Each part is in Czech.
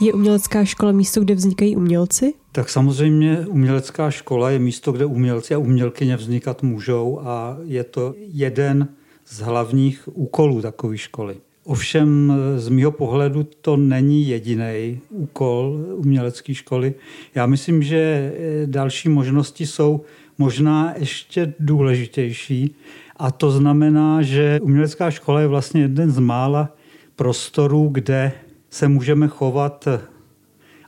Je umělecká škola místo, kde vznikají umělci? Tak samozřejmě umělecká škola je místo, kde umělci a umělkyně vznikat můžou a je to jeden z hlavních úkolů takové školy. Ovšem z mého pohledu to není jediný úkol umělecké školy. Já myslím, že další možnosti jsou možná ještě důležitější. A to znamená, že umělecká škola je vlastně jeden z mála prostorů, kde se můžeme chovat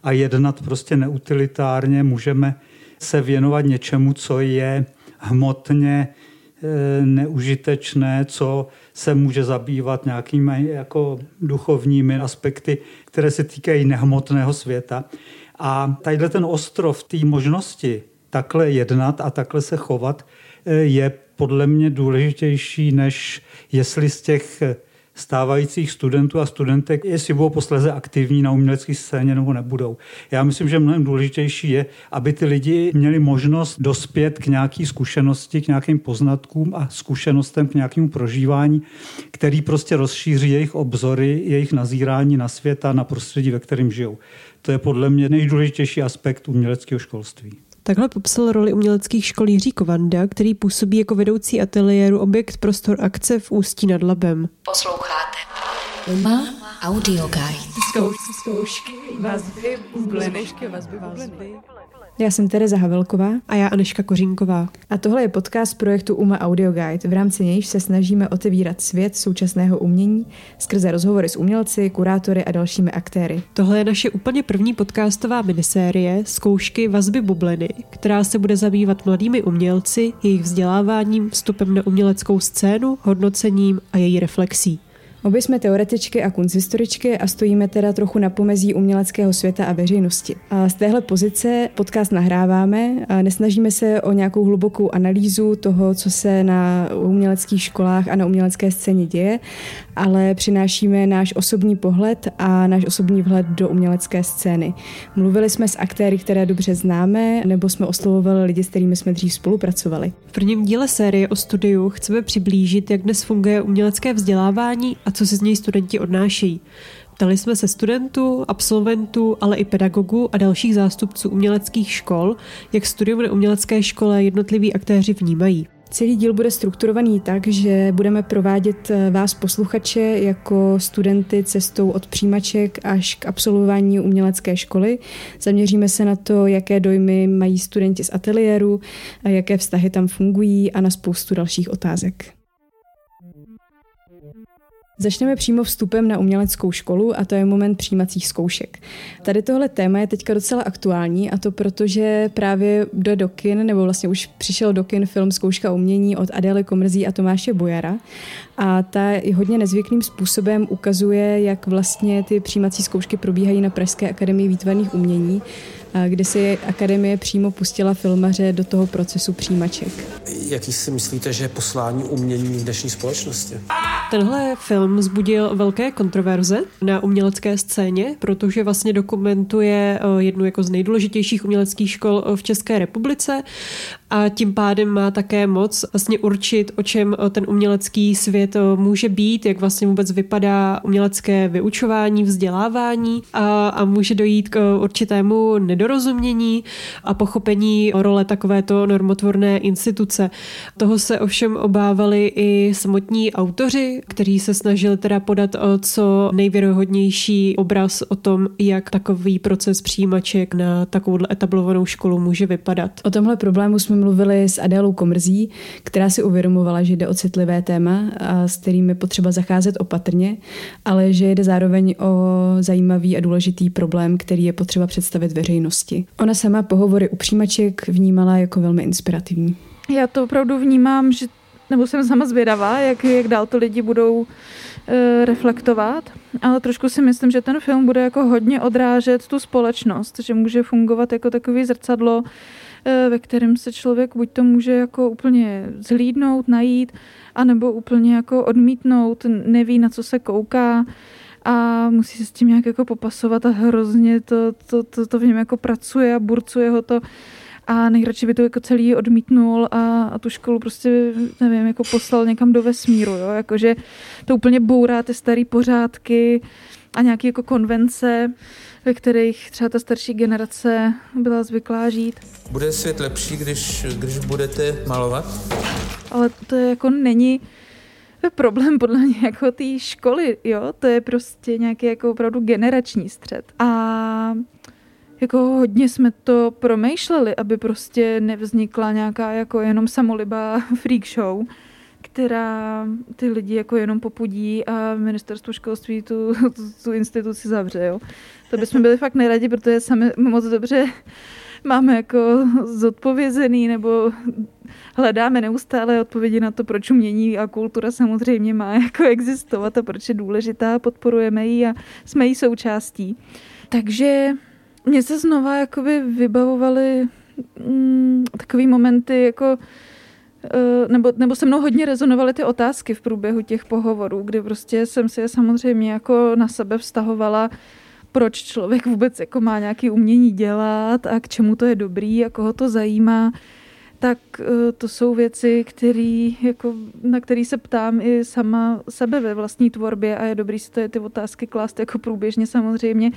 a jednat prostě neutilitárně, můžeme se věnovat něčemu, co je hmotně e, neužitečné, co se může zabývat nějakými jako duchovními aspekty, které se týkají nehmotného světa. A tadyhle ten ostrov té možnosti takhle jednat a takhle se chovat e, je podle mě důležitější, než jestli z těch stávajících studentů a studentek, jestli budou posleze aktivní na umělecké scéně nebo nebudou. Já myslím, že mnohem důležitější je, aby ty lidi měli možnost dospět k nějaký zkušenosti, k nějakým poznatkům a zkušenostem, k nějakému prožívání, který prostě rozšíří jejich obzory, jejich nazírání na svět a na prostředí, ve kterém žijou. To je podle mě nejdůležitější aspekt uměleckého školství. Takhle popsal roli uměleckých škol Jiří Kovanda, který působí jako vedoucí ateliéru Objekt Prostor akce v Ústí nad Labem. Posloucháte Uma Audio Guide. Zkoušky, zkoušky, vazby, vazby, vazby, vazby. Já jsem Tereza Havelková. A já Aneška Kořínková. A tohle je podcast projektu UMA Audio Guide, v rámci nějž se snažíme otevírat svět současného umění skrze rozhovory s umělci, kurátory a dalšími aktéry. Tohle je naše úplně první podcastová minisérie Zkoušky vazby bubliny, která se bude zabývat mladými umělci, jejich vzděláváním, vstupem na uměleckou scénu, hodnocením a její reflexí. Obě jsme teoretičky a kunsthistoričky a stojíme teda trochu na pomezí uměleckého světa a veřejnosti. A z téhle pozice podcast nahráváme a nesnažíme se o nějakou hlubokou analýzu toho, co se na uměleckých školách a na umělecké scéně děje, ale přinášíme náš osobní pohled a náš osobní vhled do umělecké scény. Mluvili jsme s aktéry, které dobře známe, nebo jsme oslovovali lidi, s kterými jsme dřív spolupracovali. V prvním díle série o studiu chceme přiblížit, jak dnes funguje umělecké vzdělávání a co si z něj studenti odnášejí. Ptali jsme se studentů, absolventů, ale i pedagogů a dalších zástupců uměleckých škol, jak studium na umělecké škole jednotliví aktéři vnímají. Celý díl bude strukturovaný tak, že budeme provádět eh, vás posluchače jako studenty cestou od přijímaček až k absolvování umělecké školy. Zaměříme se na to, jaké dojmy mají studenti z ateliéru, jaké vztahy tam fungují a na spoustu dalších otázek. Začneme přímo vstupem na uměleckou školu a to je moment přijímacích zkoušek. Tady tohle téma je teďka docela aktuální a to proto, že právě jde do kin, nebo vlastně už přišel do kin film Zkouška umění od Adély Komrzí a Tomáše Bojara a ta hodně nezvyklým způsobem ukazuje, jak vlastně ty přijímací zkoušky probíhají na Pražské akademii výtvarných umění, kde si akademie přímo pustila filmaře do toho procesu přijímaček. Jaký si myslíte, že je poslání umění v dnešní společnosti? Tenhle film zbudil velké kontroverze na umělecké scéně, protože vlastně dokumentuje eh, jednu jako z nejdůležitějších uměleckých škol eh, v České republice a tím pádem má také moc vlastně určit, o čem eh, ten umělecký svět může být, jak vlastně vůbec vypadá umělecké vyučování, vzdělávání a, a může dojít k určitému nedorozumění a pochopení role takovéto normotvorné instituce. Toho se ovšem obávali i samotní autoři, kteří se snažili teda podat o co nejvěrohodnější obraz o tom, jak takový proces přijímaček na takovou etablovanou školu může vypadat. O tomhle problému jsme mluvili s Adélou Komrzí, která si uvědomovala, že jde o citlivé téma, a s kterým je potřeba zacházet opatrně, ale že jde zároveň o zajímavý a důležitý problém, který je potřeba představit veřejnosti veřejnosti. Ona sama pohovory u přijímaček vnímala jako velmi inspirativní. Já to opravdu vnímám, že, nebo jsem sama zvědavá, jak, jak dál to lidi budou e, reflektovat, ale trošku si myslím, že ten film bude jako hodně odrážet tu společnost, že může fungovat jako takový zrcadlo, e, ve kterém se člověk buď to může jako úplně zhlídnout, najít, anebo úplně jako odmítnout, neví, na co se kouká, a musí se s tím nějak jako popasovat a hrozně to, to, to, to v něm jako pracuje a burcuje ho to. a nejradši by to jako celý odmítnul a, a tu školu prostě, nevím, jako poslal někam do vesmíru, jo, jakože to úplně bourá ty staré pořádky a nějaké jako konvence, ve kterých třeba ta starší generace byla zvyklá žít. Bude svět lepší, když, když budete malovat? Ale to je jako není problém podle mě jako té školy, jo, to je prostě nějaký jako opravdu generační střed. A jako hodně jsme to promýšleli, aby prostě nevznikla nějaká jako jenom samolibá freak show, která ty lidi jako jenom popudí a ministerstvo školství tu, tu, tu instituci zavře, jo. To bychom byli fakt neradi, protože sami moc dobře máme jako zodpovězený nebo hledáme neustále odpovědi na to, proč umění a kultura samozřejmě má jako existovat a proč je důležitá, podporujeme ji a jsme jí součástí. Takže mě se znova jakoby vybavovaly mm, takový momenty jako eh, nebo, nebo se mnou hodně rezonovaly ty otázky v průběhu těch pohovorů, kdy prostě jsem si je samozřejmě jako na sebe vztahovala, proč člověk vůbec jako má nějaké umění dělat a k čemu to je dobrý a koho to zajímá tak eh, to jsou věci, který, jako, na které se ptám i sama sebe ve vlastní tvorbě a je dobrý si to, ty otázky klást jako průběžně samozřejmě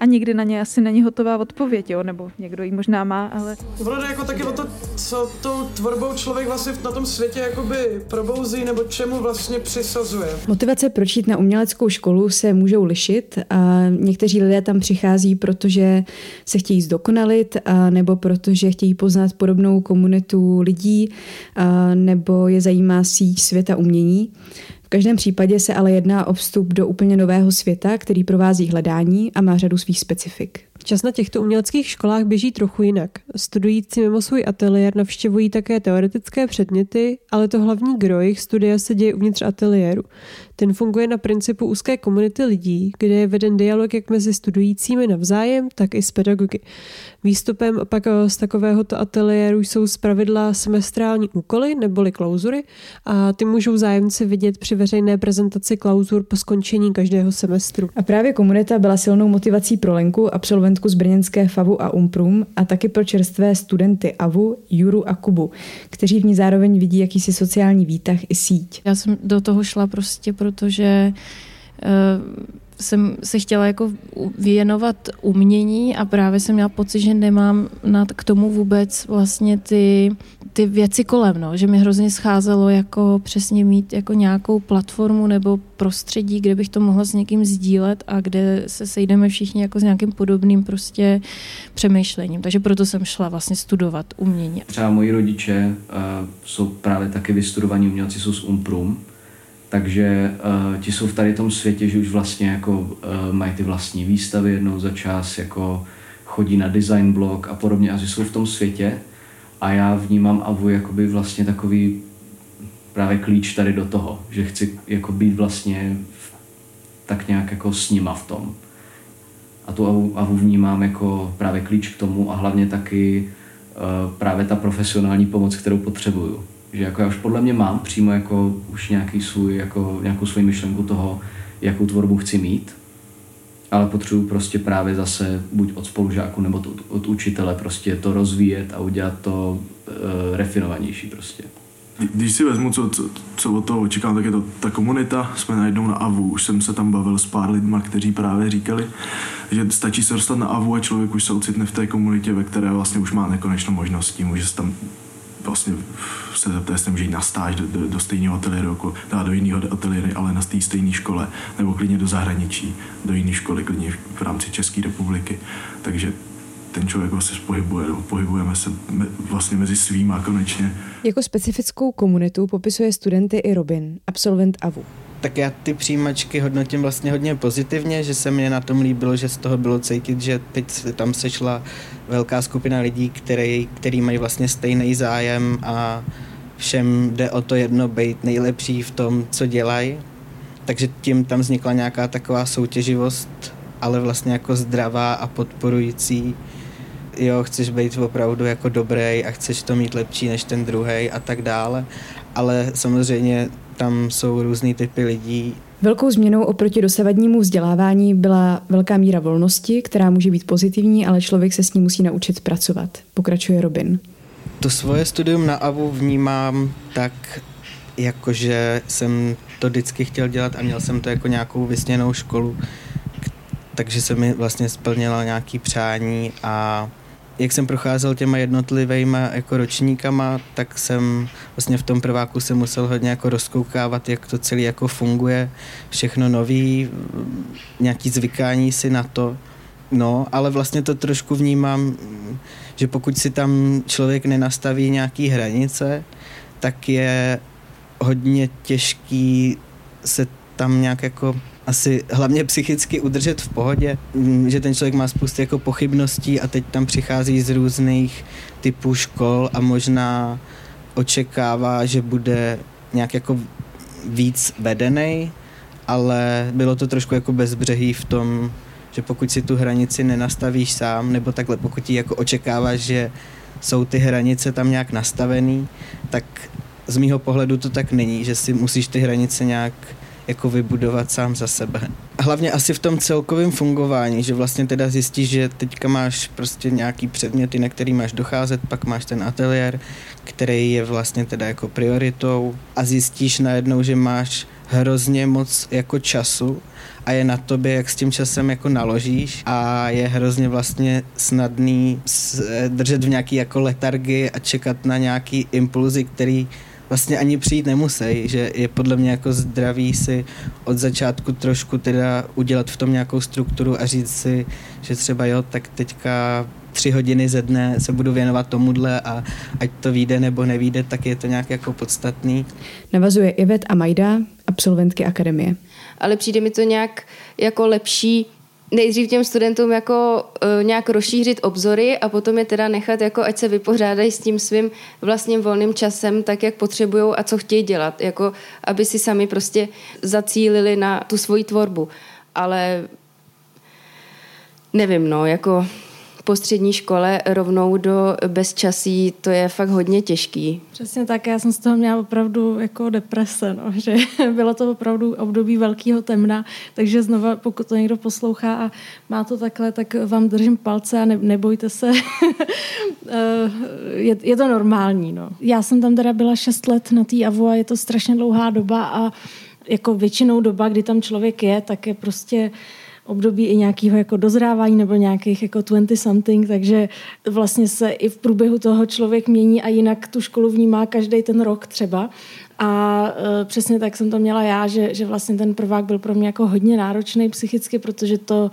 a nikdy na ně asi není hotová odpověď, jo? nebo někdo ji možná má, ale... Ono jako taky o to, co tou tvorbou člověk vlastně na tom světě jakoby probouzí, nebo čemu vlastně přisazuje. Motivace proč jít na uměleckou školu se můžou lišit a někteří lidé tam přichází, protože se chtějí zdokonalit, a nebo protože chtějí poznat podobnou komunitu lidí, a nebo je zajímá síť světa umění. V každém případě se ale jedná o vstup do úplně nového světa, který provází hledání a má řadu svých specifik. Čas na těchto uměleckých školách běží trochu jinak. Studující mimo svůj ateliér navštěvují také teoretické předměty, ale to hlavní gro jejich studia se děje uvnitř ateliéru. Ten funguje na principu úzké komunity lidí, kde je veden dialog jak mezi studujícími navzájem, tak i s pedagogy. Výstupem pak z takovéhoto ateliéru jsou zpravidla semestrální úkoly neboli klauzury a ty můžou zájemci vidět při veřejné prezentaci klauzur po skončení každého semestru. A právě komunita byla silnou motivací pro Lenku, absolventku z brněnské FAVu a Umprum a taky pro čerstvé studenty AVU, Juru a Kubu, kteří v ní zároveň vidí jakýsi sociální výtah i síť. Já jsem do toho šla prostě, protože uh, jsem se chtěla jako věnovat umění a právě jsem měla pocit, že nemám nad k tomu vůbec vlastně ty, ty věci kolem, no. že mi hrozně scházelo jako přesně mít jako nějakou platformu nebo prostředí, kde bych to mohla s někým sdílet a kde se sejdeme všichni jako s nějakým podobným prostě přemýšlením. Takže proto jsem šla vlastně studovat umění. Třeba moji rodiče uh, jsou právě taky vystudovaní umělci, jsou z Umprum, takže uh, ti jsou v tady tom světě, že už vlastně jako uh, mají ty vlastní výstavy jednou za čas, jako chodí na design blog a podobně a že jsou v tom světě a já vnímám Avu jakoby vlastně takový právě klíč tady do toho, že chci jako být vlastně tak nějak jako s nima v tom. A tu Avu, Avu vnímám jako právě klíč k tomu a hlavně taky uh, právě ta profesionální pomoc, kterou potřebuju že jako já už podle mě mám přímo jako už nějaký svůj, jako nějakou svoji myšlenku toho, jakou tvorbu chci mít, ale potřebuji prostě právě zase buď od spolužáku nebo od, od učitele prostě to rozvíjet a udělat to uh, refinovanější prostě. Když si vezmu, co, co, co od toho očekám, tak je to ta komunita. Jsme najednou na AVU. Už jsem se tam bavil s pár lidma, kteří právě říkali, že stačí se dostat na AVU a člověk už se ocitne v té komunitě, ve které vlastně už má nekonečnou možností. Může se tam vlastně se zeptat, jestli může jít na stáž do, do, do stejného ateliéru, jako, teda do jiného ateliéru, ale na té stejné škole, nebo klidně do zahraničí, do jiné školy, klidně v rámci České republiky. Takže ten člověk vlastně pohybuje, pohybujeme se vlastně mezi svýma konečně. Jako specifickou komunitu popisuje studenty i Robin, absolvent AVU tak já ty přijímačky hodnotím vlastně hodně pozitivně, že se mě na tom líbilo, že z toho bylo cítit, že teď se tam sešla velká skupina lidí, který, který mají vlastně stejný zájem a všem jde o to jedno být nejlepší v tom, co dělají. Takže tím tam vznikla nějaká taková soutěživost, ale vlastně jako zdravá a podporující. Jo, chceš být opravdu jako dobrý a chceš to mít lepší než ten druhý a tak dále. Ale samozřejmě tam jsou různý typy lidí Velkou změnou oproti dosavadnímu vzdělávání byla velká míra volnosti, která může být pozitivní, ale člověk se s ní musí naučit pracovat. Pokračuje Robin. To svoje studium na AVU vnímám tak, jakože jsem to vždycky chtěl dělat a měl jsem to jako nějakou vysněnou školu, takže se mi vlastně splnila nějaký přání a jak jsem procházel těma jednotlivými jako ročníkama, tak jsem vlastně v tom prváku se musel hodně jako rozkoukávat, jak to celé jako funguje, všechno nový, nějaký zvykání si na to. No, ale vlastně to trošku vnímám, že pokud si tam člověk nenastaví nějaký hranice, tak je hodně těžký se tam nějak jako asi hlavně psychicky udržet v pohodě, mm, že ten člověk má spoustu jako pochybností a teď tam přichází z různých typů škol a možná očekává, že bude nějak jako víc vedený, ale bylo to trošku jako bezbřehý v tom, že pokud si tu hranici nenastavíš sám, nebo takhle pokud ti jako očekáváš, že jsou ty hranice tam nějak nastavený, tak z mýho pohledu to tak není, že si musíš ty hranice nějak jako vybudovat sám za sebe. Hlavně asi v tom celkovém fungování, že vlastně teda zjistíš, že teďka máš prostě nějaký předměty, na který máš docházet, pak máš ten ateliér, který je vlastně teda jako prioritou a zjistíš najednou, že máš hrozně moc jako času a je na tobě, jak s tím časem jako naložíš a je hrozně vlastně snadný držet v nějaký jako letargii a čekat na nějaký impulzy, který vlastně ani přijít nemusí, že je podle mě jako zdravý si od začátku trošku teda udělat v tom nějakou strukturu a říct si, že třeba jo, tak teďka tři hodiny ze dne se budu věnovat tomuhle a ať to vyjde nebo nevíde, tak je to nějak jako podstatný. Navazuje Ivet a Majda, absolventky akademie. Ale přijde mi to nějak jako lepší nejdřív těm studentům jako uh, nějak rozšířit obzory a potom je teda nechat, jako ať se vypořádají s tím svým vlastním volným časem, tak jak potřebují a co chtějí dělat, jako aby si sami prostě zacílili na tu svoji tvorbu. Ale nevím, no, jako po střední škole rovnou do bezčasí, to je fakt hodně těžký. Přesně tak, já jsem z toho měla opravdu jako deprese, no, že bylo to opravdu období velkého temna, takže znova, pokud to někdo poslouchá a má to takhle, tak vám držím palce a ne, nebojte se. Eh, je, je to normální. No. Já jsem tam teda byla šest let na té AVU a je to strašně dlouhá doba a jako většinou doba, kdy tam člověk je, tak je prostě období i nějakého jako dozrávání nebo nějakých jako 20 something, takže vlastně se i v průběhu toho člověk mění a jinak tu školu vnímá každý ten rok třeba. A e, přesně tak jsem to měla já, že, že vlastně ten prvák byl pro mě jako hodně náročný psychicky, protože to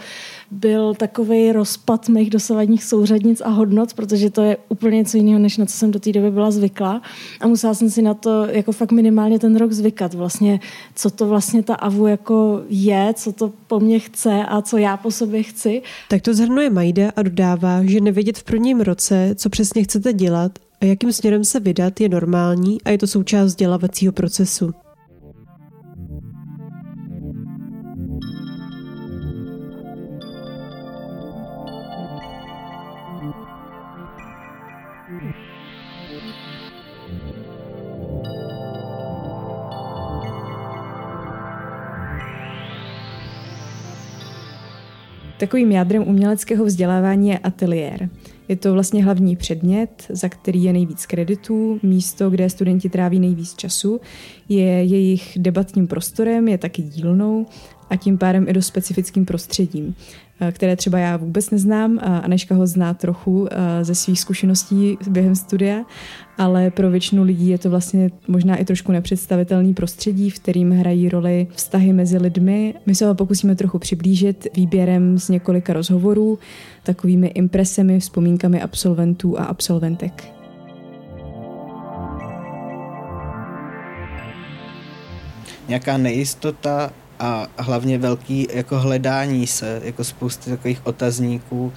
byl takový rozpad mých dosavadních souřadnic a hodnot, protože to je úplně něco jiného, než na co jsem do té doby byla zvyklá. A musela jsem si na to jako fakt minimálně ten rok zvykat. Vlastně, co to vlastně ta AVU jako je, co to po mně chce a co já po sobě chci. Tak to zhrnuje Majda a dodává, že nevědět v prvním roce, co přesně chcete dělat a jakým směrem se vydat, je normální a je to součást vzdělávacího procesu. Takovým jádrem uměleckého vzdělávání je ateliér. Je to vlastně hlavní předmět, za který je nejvíc kreditů, místo, kde studenti tráví nejvíc času, je jejich debatním prostorem, je taky dílnou a tím pádem i do specifickým prostředím, které třeba já vůbec neznám a Aneška ho zná trochu eh, ze svých zkušeností během studia, ale pro většinu lidí je to vlastně možná i trošku nepředstavitelný prostředí, v kterým hrají roli vztahy mezi lidmi. My se ho pokusíme trochu přiblížit výběrem z několika rozhovorů, takovými impresemi, vzpomínkami absolventů a absolventek. Nějaká nejistota a hlavně velký jako hledání se, jako spousty takových otazníků,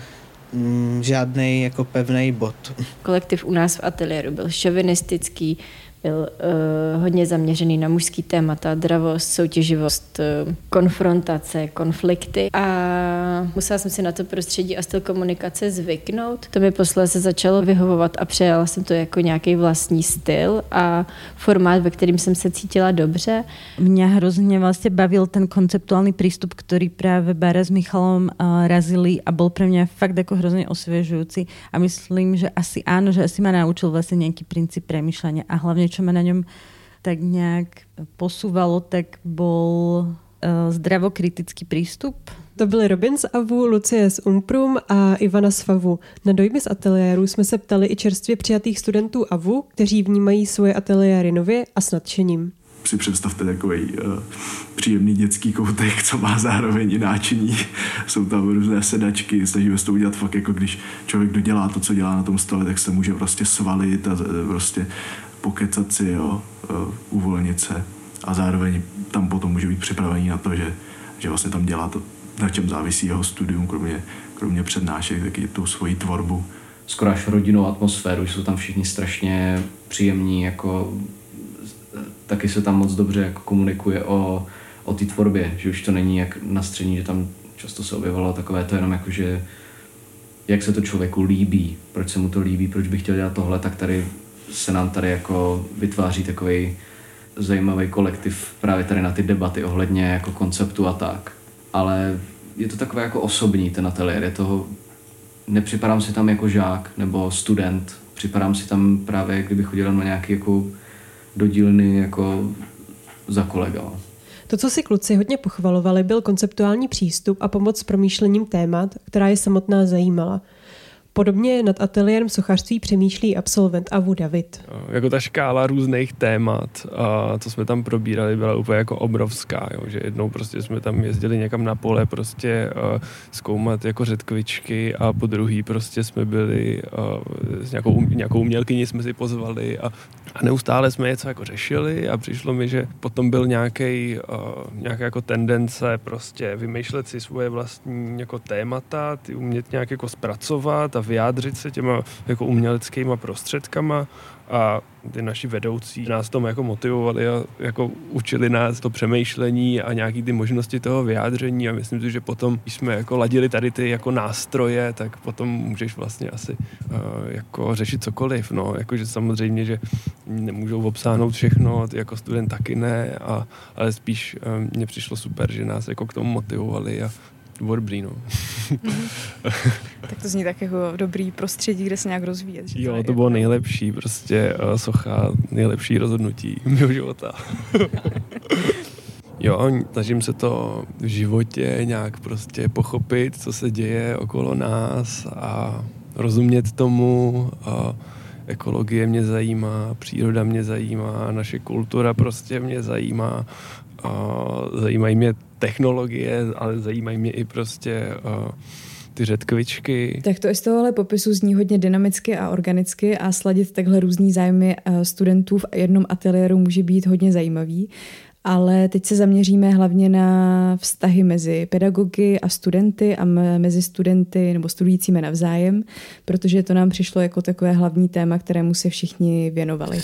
mm, žádný jako pevný bod. Kolektiv u nás v ateliéru byl šovinistický, byl uh, hodně zaměřený na mužský témata, dravost, soutěživost, uh, konfrontace, konflikty a musela jsem si na to prostředí a styl komunikace zvyknout. To mi posledně začalo vyhovovat a přejala jsem to jako nějaký vlastní styl a formát, ve kterým jsem se cítila dobře. Mě hrozně vlastně bavil ten konceptuální přístup, který právě Bára s Michalom uh, razili a byl pro mě fakt jako hrozně osvěžující a myslím, že asi ano, že asi ma naučil vlastně nějaký princip přemýšlení a hlavně, čo ma na něm tak nějak posúvalo, tak bol uh, zdravokritický přístup. To byly Robin z Avu, Lucie z Umprum a Ivana z Favu. Na dojmy z ateliéru jsme se ptali i čerstvě přijatých studentů Avu, kteří vnímají svoje ateliéry nově a s nadšením si představte takový uh, příjemný dětský koutek, co má zároveň i náčiní. Jsou tam různé sedačky, snažíme se to udělat fakt jako když člověk dodělá to, co dělá na tom stole, tak se může prostě svalit a prostě pokecat si, jo, uh, uvolnit se a zároveň tam potom může být připravený na to, že, že vlastně tam dělá to, na čem závisí jeho studium, kromě, kromě přednášek, taky tu svoji tvorbu. Skoro až rodinnou atmosféru, jsou tam všichni strašně příjemní, jako taky se tam moc dobře jako komunikuje o, o té tvorbě, že už to není jak na střední, že tam často se objevovalo takové to jenom jako, že jak se to člověku líbí, proč se mu to líbí, proč by chtěl dělat tohle, tak tady se nám tady jako vytváří takový zajímavý kolektiv právě tady na ty debaty ohledně jako konceptu a tak. Ale je to takové jako osobní ten ateliér, je toho, nepřipadám si tam jako žák nebo student, připadám si tam právě, kdybych chodil na nějaký jako do dílny jako za kolega. To, co si kluci hodně pochvalovali, byl konceptuální přístup a pomoc s promýšlením témat, která je samotná zajímala. Podobně nad ateliérem sochařství přemýšlí absolvent Avu David. Jako ta škála různých témat, a co jsme tam probírali, byla úplně jako obrovská, jo, že jednou prostě jsme tam jezdili někam na pole prostě zkoumat jako řetkvičky a po druhý prostě jsme byli s nějakou, nějakou umělkyni jsme si pozvali a, a neustále jsme něco jako řešili a přišlo mi, že potom byl nějaký uh, nějaká jako tendence prostě vymýšlet si svoje vlastní jako témata, ty umět nějak jako zpracovat a vyjádřit se těma jako uměleckýma prostředkama a ty naši vedoucí nás tomu jako motivovali a jako učili nás to přemýšlení a nějaký ty možnosti toho vyjádření. A myslím si, že potom, když jsme jako ladili tady ty jako nástroje, tak potom můžeš vlastně asi uh, jako řešit cokoliv, no, jakože samozřejmě, že nemůžou obsáhnout všechno, ty jako student taky ne, a, ale spíš uh, mně přišlo super, že nás jako k tomu motivovali a Warbrý, no. tak to zní tak jako dobrý prostředí, kde se nějak rozvíjet. Že jo, to, to bylo nejlepší, prostě uh, socha, nejlepší rozhodnutí mého života. jo, snažím se to v životě nějak prostě pochopit, co se děje okolo nás a rozumět tomu a ekologie mě zajímá, příroda mě zajímá, naše kultura prostě mě zajímá zajímají mě technologie, ale zajímají mě i prostě ty řetkvičky. Tak to i z tohohle popisu zní hodně dynamicky a organicky a sladit takhle různý zájmy uh, studentů v jednom ateliéru může být hodně zajímavý. Ale teď se zaměříme hlavně na vztahy mezi pedagogy a studenty a mezi studenty nebo studujícími navzájem, protože to nám přišlo jako takové hlavní téma, kterému se všichni věnovali.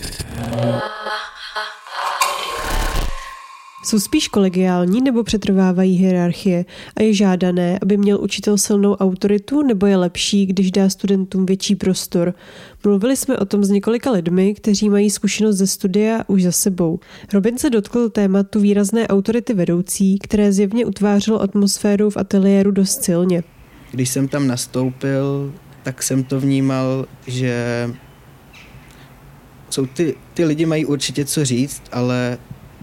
Jsou spíš kolegiální nebo přetrvávají hierarchie a je žádané, aby měl učitel silnou autoritu nebo je lepší, když dá studentům větší prostor. Mluvili jsme o tom s několika lidmi, kteří mají zkušenost ze studia už za sebou. Robin se dotkl tématu výrazné autority vedoucí, které zjevně utvářelo atmosféru v ateliéru dost silně. Když jsem tam nastoupil, tak jsem to vnímal, že jsou ty, ty lidi mají určitě co říct, ale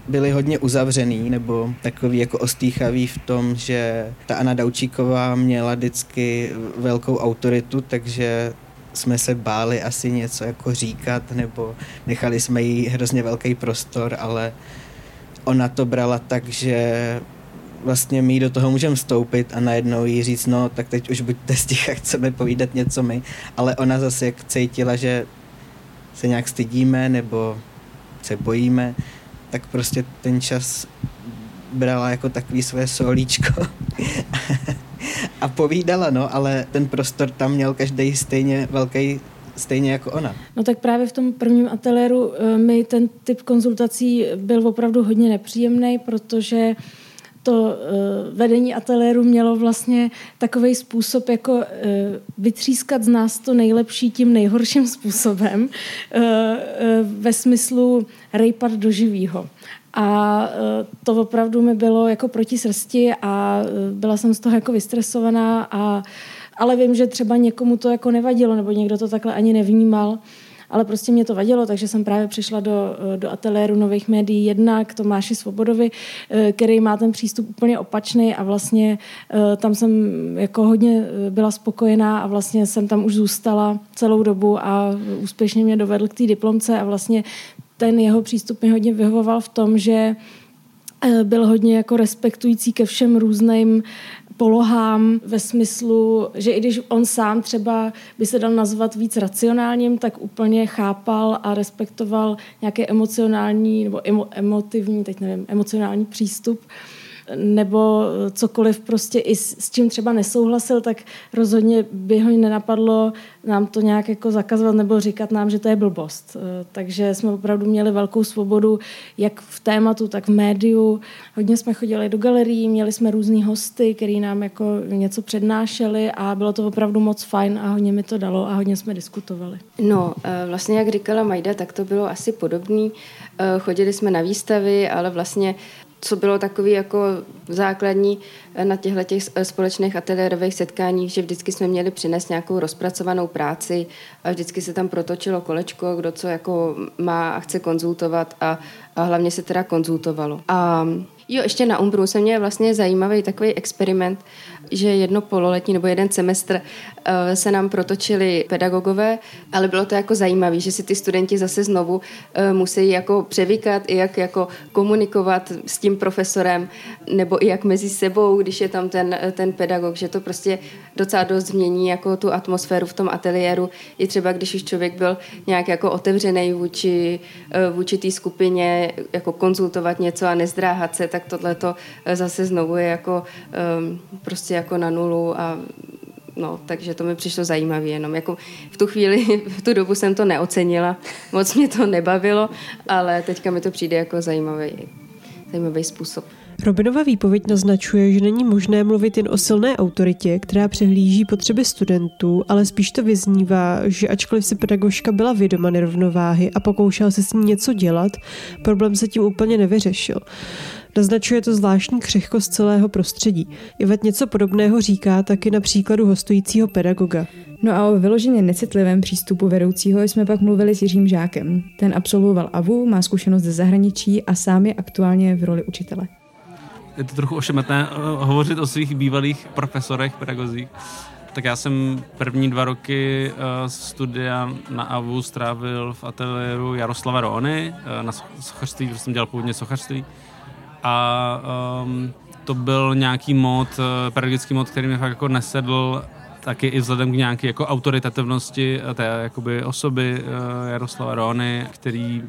byli hodně uzavřený nebo takový jako ostýchavý v tom, že ta Anna Daučíková měla vždycky velkou autoritu, takže jsme se báli asi něco jako říkat nebo nechali jsme jí hrozně velký prostor, ale ona to brala tak, že vlastně my do toho můžeme vstoupit a najednou jí říct, no tak teď už buďte sticha, chceme povídat něco my, ale ona zase jak cítila, že se nějak stydíme nebo se bojíme, tak prostě ten čas brala jako takový své solíčko a povídala, no, ale ten prostor tam měl každý stejně velký stejně jako ona. No tak právě v tom prvním ateliéru eh, mi ten typ konzultací byl opravdu hodně nepříjemný, protože to vedení ateliéru mělo vlastně takový způsob, jako vytřískat z nás to nejlepší tím nejhorším způsobem ve smyslu rejpat do živýho. A to opravdu mi bylo jako proti srsti a byla jsem z toho jako vystresovaná a ale vím, že třeba někomu to jako nevadilo, nebo někdo to takhle ani nevnímal, ale prostě mě to vadilo, takže jsem právě přišla do, do ateliéru nových médií jedna k Tomáši Svobodovi, eh, který má ten přístup úplně opačný a vlastně eh, tam jsem jako hodně eh, byla spokojená a vlastně jsem tam už zůstala celou dobu a úspěšně mě dovedl k té diplomce a vlastně ten jeho přístup mi hodně vyhovoval v tom, že byl hodně jako respektující ke všem různým polohám ve smyslu, že i když on sám třeba by se dal nazvat víc racionálním, tak úplně chápal a respektoval nějaký emocionální nebo emo, emotivní, teď nevím, emocionální přístup. uh, nebo cokoliv prostě i s, s čím třeba nesouhlasil, tak rozhodně by ho nenapadlo nám to nějak jako zakazovat nebo říkat nám, že to je blbost. Eh, takže jsme opravdu měli velkou svobodu jak v tématu, tak v médiu. Hodně jsme chodili do galerií, měli jsme různý hosty, který nám jako něco přednášeli a bylo to opravdu moc fajn a hodně mi to dalo a hodně jsme diskutovali. No, eh, vlastně jak říkala Majda, tak to bylo asi podobný. Eh, chodili jsme na výstavy, ale vlastně co bylo takový jako základní eh, na těchto těch eh, společných ateliérových setkáních, že vždycky jsme měli přinést nějakou rozpracovanou práci a vždycky se tam protočilo kolečko, kdo co jako má a chce konzultovat a, a hlavně se teda konzultovalo. A jo, ještě na Umbru jsem měla vlastně zajímavý takový experiment, že jedno pololetí nebo jeden semestr eh, se nám protočili pedagogové, ale bylo to jako zajímavé, že si ty studenti zase znovu eh, musí jako převykat i jak jako komunikovat s tím profesorem, nebo i jak mezi sebou, když je tam ten, ten pedagog, že to prostě docela dost změní jako tu atmosféru v tom ateliéru. I třeba, když už člověk byl nějak jako otevřený vůči, eh, vůči té skupině, jako konzultovat něco a nezdráhat se, tak tohle to zase znovu je jako prostě jako na nulu a No, takže to mi přišlo zajímavé jenom. Jako v tu chvíli, v tu dobu jsem to neocenila, moc mě to nebavilo, ale teďka mi to přijde jako zajímavý, zajímavý způsob. Robinova výpověď naznačuje, že není možné mluvit jen o silné autoritě, která přehlíží potřeby studentů, ale spíš to vyznívá, že ačkoliv si pedagožka byla vědoma nerovnováhy a pokoušela se s ní něco dělat, problém se tím úplně nevyřešil. Naznačuje to zvláštní křehkost celého prostředí. Ivet něco podobného říká taky na příkladu hostujícího pedagoga. No a o vyloženě necitlivém přístupu vedoucího jsme pak mluvili s Jiřím Žákem. Ten absolvoval AVU, má zkušenost ze zahraničí a sám je aktuálně v roli učitele. Je to trochu ošemetné uh, hovořit o svých bývalých profesorech, pedagozích. Tak já jsem první dva roky uh, studia na AVU strávil v ateliéru Jaroslava Rony uh, na sochařství, protože jsem dělal původně sochařství a um, to byl nějaký mod, eh, pedagogický mod, který mi fakt jako nesedl taky i vzhledem k nějaké jako autoritativnosti té jakoby osoby uh, Jaroslava Rony, který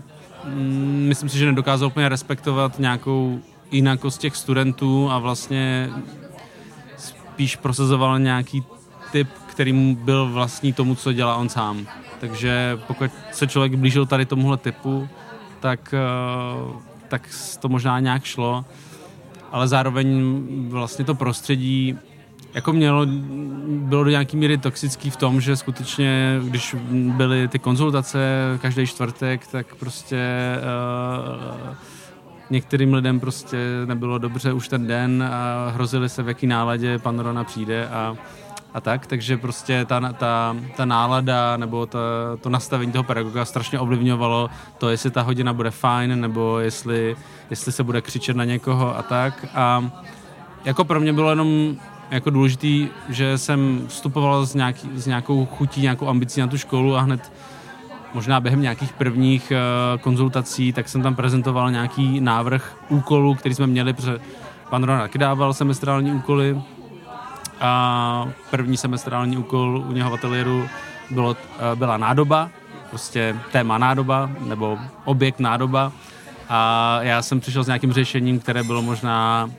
mm, myslím si, že nedokázal úplně respektovat nějakou jinakost těch studentů a vlastně spíš prosazoval nějaký typ, který mu byl vlastní tomu, co dělá on sám. Takže pokud se člověk blížil tady tomuhle typu, tak uh, tak to možná nějak šlo, ale zároveň vlastně to prostředí jako mělo, bylo do nějaký míry toxický v tom, že skutečně, když byly ty konzultace každý čtvrtek, tak prostě uh, některým lidem prostě nebylo dobře už ten den a hrozili se, v jaký náladě pan Rona přijde a a tak, takže prostě ta, ta, ta nálada nebo ta, to nastavení toho pedagoga strašně ovlivňovalo to, jestli ta hodina bude fajn, nebo jestli, jestli se bude křičet na někoho a tak. A jako pro mě bylo jenom jako důležitý, že jsem vstupoval s, nějaký, s nějakou chutí, nějakou ambicí na tu školu a hned možná během nějakých prvních uh, konzultací, tak jsem tam prezentoval nějaký návrh úkolů, který jsme měli, protože pan Ronald taky dával semestrální úkoly, a první semestrální úkol u něho v ateliéru bylo, eh, byla nádoba, prostě téma nádoba nebo objekt nádoba. A já jsem přišel s nějakým řešením, které bylo možná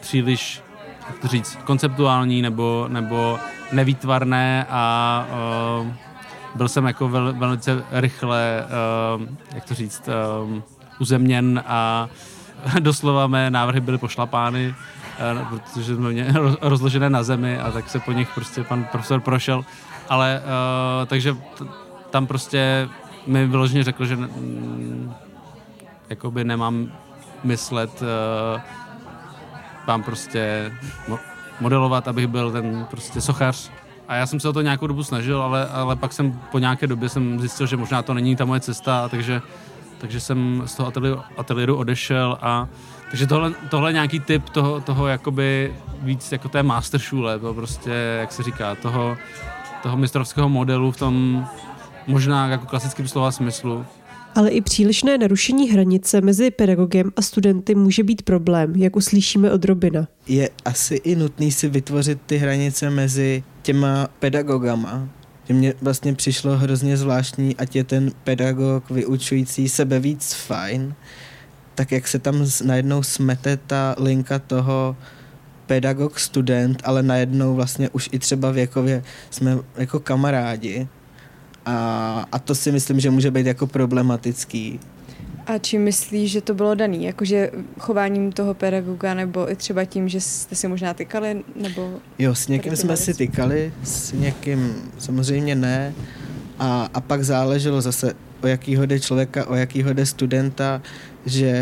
příliš jak to říct, konceptuální nebo, nebo nevýtvarné a uh, byl jsem jako vel, velice rychle, uh, jak to říct, uh, uzemněn a doslova mé návrhy byly pošlapány, protože jsme mě rozložené na zemi a tak se po nich prostě pan profesor prošel. Ale uh, takže t- tam prostě mi vyloženě řekl, že mm, jakoby nemám myslet uh, vám prostě modelovat, abych byl ten prostě sochař. A já jsem se o to nějakou dobu snažil, ale, ale pak jsem po nějaké době jsem zjistil, že možná to není ta moje cesta, takže, takže jsem z toho ateliéru, ateliéru odešel a takže tohle, tohle je nějaký typ toho, toho jakoby víc jako té masteršule, to prostě, jak se říká, toho, toho mistrovského modelu v tom možná jako klasickém slova smyslu, ale i přílišné narušení hranice mezi pedagogem a studenty může být problém, jak uslyšíme od Robina. Je asi i nutný si vytvořit ty hranice mezi těma pedagogama. Že mně vlastně přišlo hrozně zvláštní, ať je ten pedagog vyučující sebe víc fajn, tak jak se tam najednou smete ta linka toho pedagog, student, ale najednou vlastně už i třeba věkově jsme jako kamarádi a, a to si myslím, že může být jako problematický. A čím myslíš, že to bylo daný? Jakože chováním toho pedagoga nebo i třeba tím, že jste si možná tykali? Nebo jo, s někým jsme si tykali, s někým samozřejmě ne. A, a pak záleželo zase, o jakýho jde člověka, o jakýho jde studenta, že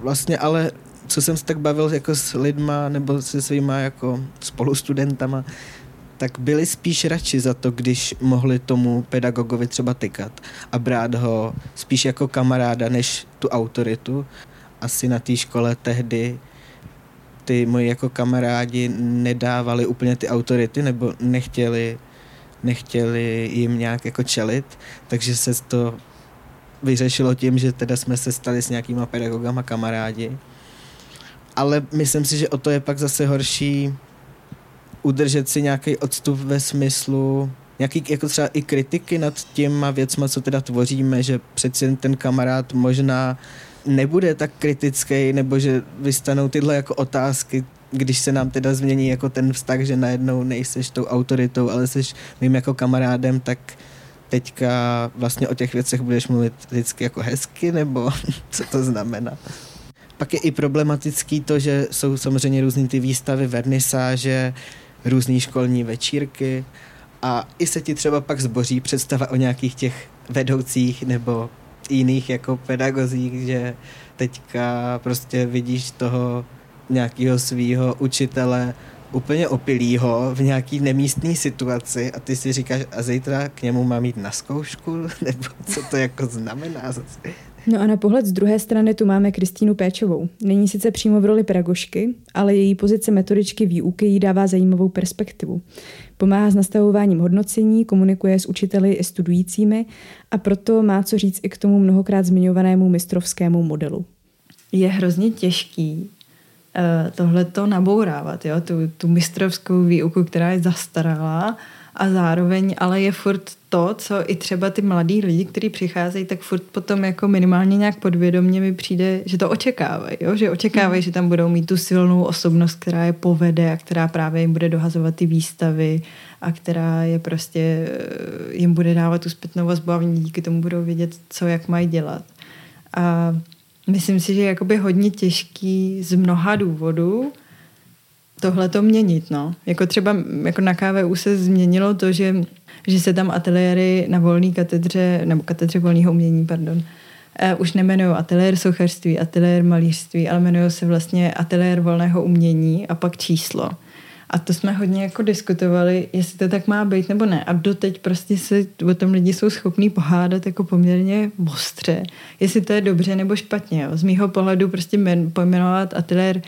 vlastně ale co jsem se tak bavil jako s lidma nebo se svýma jako spolustudentama, tak byli spíš radši za to, když mohli tomu pedagogovi třeba tykat a brát ho spíš jako kamaráda, než tu autoritu. Asi na té škole tehdy ty moji jako kamarádi nedávali úplně ty autority nebo nechtěli, nechtěli jim nějak jako čelit, takže se to vyřešilo tím, že teda jsme se stali s nějakýma pedagogama kamarádi. Ale myslím si, že o to je pak zase horší udržet si nějaký odstup ve smyslu nějaký jako třeba i kritiky nad těma věcma, co teda tvoříme, že přeci ten kamarád možná nebude tak kritický, nebo že vystanou tyhle jako otázky, když se nám teda změní jako ten vztah, že najednou nejseš tou autoritou, ale jsi mým jako kamarádem, tak teďka vlastně o těch věcech budeš mluvit vždycky jako hezky, nebo co to znamená? Pak je i problematický to, že jsou samozřejmě různý ty výstavy, vernisáže, různé školní večírky a i se ti třeba pak zboří představa o nějakých těch vedoucích nebo jiných jako pedagozích, že teďka prostě vidíš toho nějakého svého učitele úplně opilýho v nějaký nemístní situaci a ty si říkáš, a zítra k němu mám jít na zkoušku, nebo co to jako znamená zase. No a na pohled z druhé strany tu máme Kristýnu Péčovou. Není sice přímo v roli pedagožky, ale její pozice metodičky výuky jí dává zajímavou perspektivu. Pomáhá s nastavováním hodnocení, komunikuje s učiteli i studujícími a proto má co říct i k tomu mnohokrát zmiňovanému mistrovskému modelu. Je hrozně těžký tohleto nabourávat, jo? Tu, tu mistrovskou výuku, která je zastaralá a zároveň ale je furt to, co i třeba ty mladí lidi, kteří přicházejí, tak furt potom jako minimálně nějak podvědomně mi přijde, že to očekávají, jo? že očekávají, hmm. že tam budou mít tu silnou osobnost, která je povede a která právě jim bude dohazovat ty výstavy a která je prostě, eh, jim bude dávat tu zpětnou vazbu a díky tomu budou vědět, co jak mají dělat. A myslím si, že je jakoby hodně těžký z mnoha důvodů, tohle to měnit, no. Jako třeba jako na KVU se změnilo to, že, že se tam ateliéry na volné katedře, nebo katedře volného umění, pardon, uh, už nemenují ateliér sochařství, ateliér malířství, ale jmenují se vlastně ateliér volného umění a pak číslo. A to jsme hodně jako diskutovali, jestli to tak má být nebo ne. A doteď prostě se o tom lidi jsou schopní pohádat jako poměrně ostře, jestli to je dobře nebo špatně. Jo. Z mýho pohledu prostě pojmenovat ateliér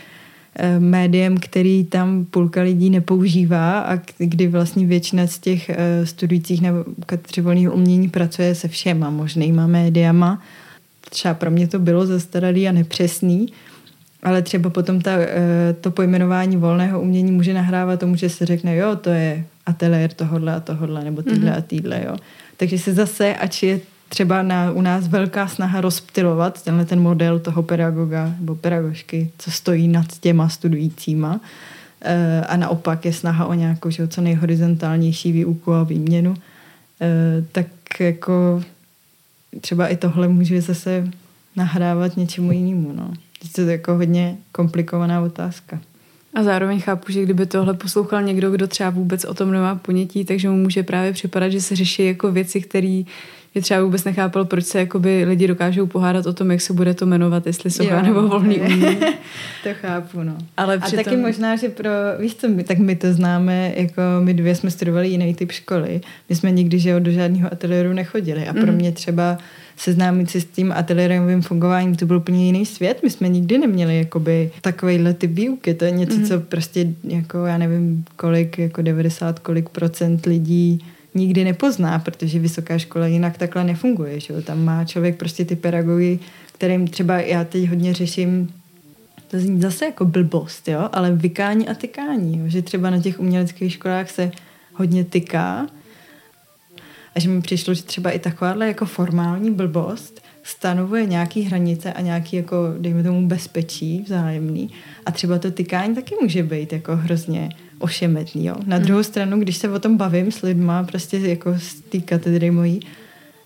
Eh, médiem, který tam půlka lidí nepoužívá a kdy vlastně většina z těch eh, studujících na volného umění pracuje se všema možnýma médiama. Třeba pro mě to bylo zastaralý a nepřesný, ale třeba potom ta, eh, to pojmenování volného umění může nahrávat tomu, že se řekne, jo, to je ateliér tohodle a tohodle, nebo týhle mm-hmm. a týhle, jo. Takže se zase, ač je třeba na, u nás velká snaha rozptilovat tenhle ten model toho pedagoga nebo pedagožky, co stojí nad těma studujícíma. E, a naopak je snaha o nějakou že, co nejhorizontálnější výuku a výměnu. E, tak jako třeba i tohle může zase nahrávat něčemu jinému. No. To je jako hodně komplikovaná otázka. A zároveň chápu, že kdyby tohle poslouchal někdo, kdo třeba vůbec o tom nemá ponětí, takže mu může právě připadat, že se řeší jako věci, které je třeba vůbec nechápal, proč se jakoby lidi dokážou pohádat o tom, jak se bude to jmenovat, jestli socha nebo volný umění. to chápu, no. Ale a přitom... taky možná, že pro, víš co, my, tak my to známe, jako my dvě jsme studovali jiný typ školy. My jsme nikdy, že jo, do žádného ateliéru nechodili a pro mm. mě třeba seznámit se s tím ateliérovým fungováním, to byl úplně jiný svět. My jsme nikdy neměli jakoby takovýhle typ výuky. To je něco, mm. co prostě jako já nevím kolik, jako 90 kolik procent lidí nikdy nepozná, protože vysoká škola jinak takhle nefunguje. Že? Tam má člověk prostě ty pedagogy, kterým třeba já teď hodně řeším to zní zase jako blbost, jo? ale vykání a tykání. Jo? Že třeba na těch uměleckých školách se hodně tyká a že mi přišlo, že třeba i takováhle jako formální blbost stanovuje nějaký hranice a nějaký jako, dejme tomu, bezpečí vzájemný. A třeba to tykání taky může být jako hrozně ošemetný. Jo? Na druhou stranu, když se o tom bavím s lidma, prostě jako z té katedry mojí,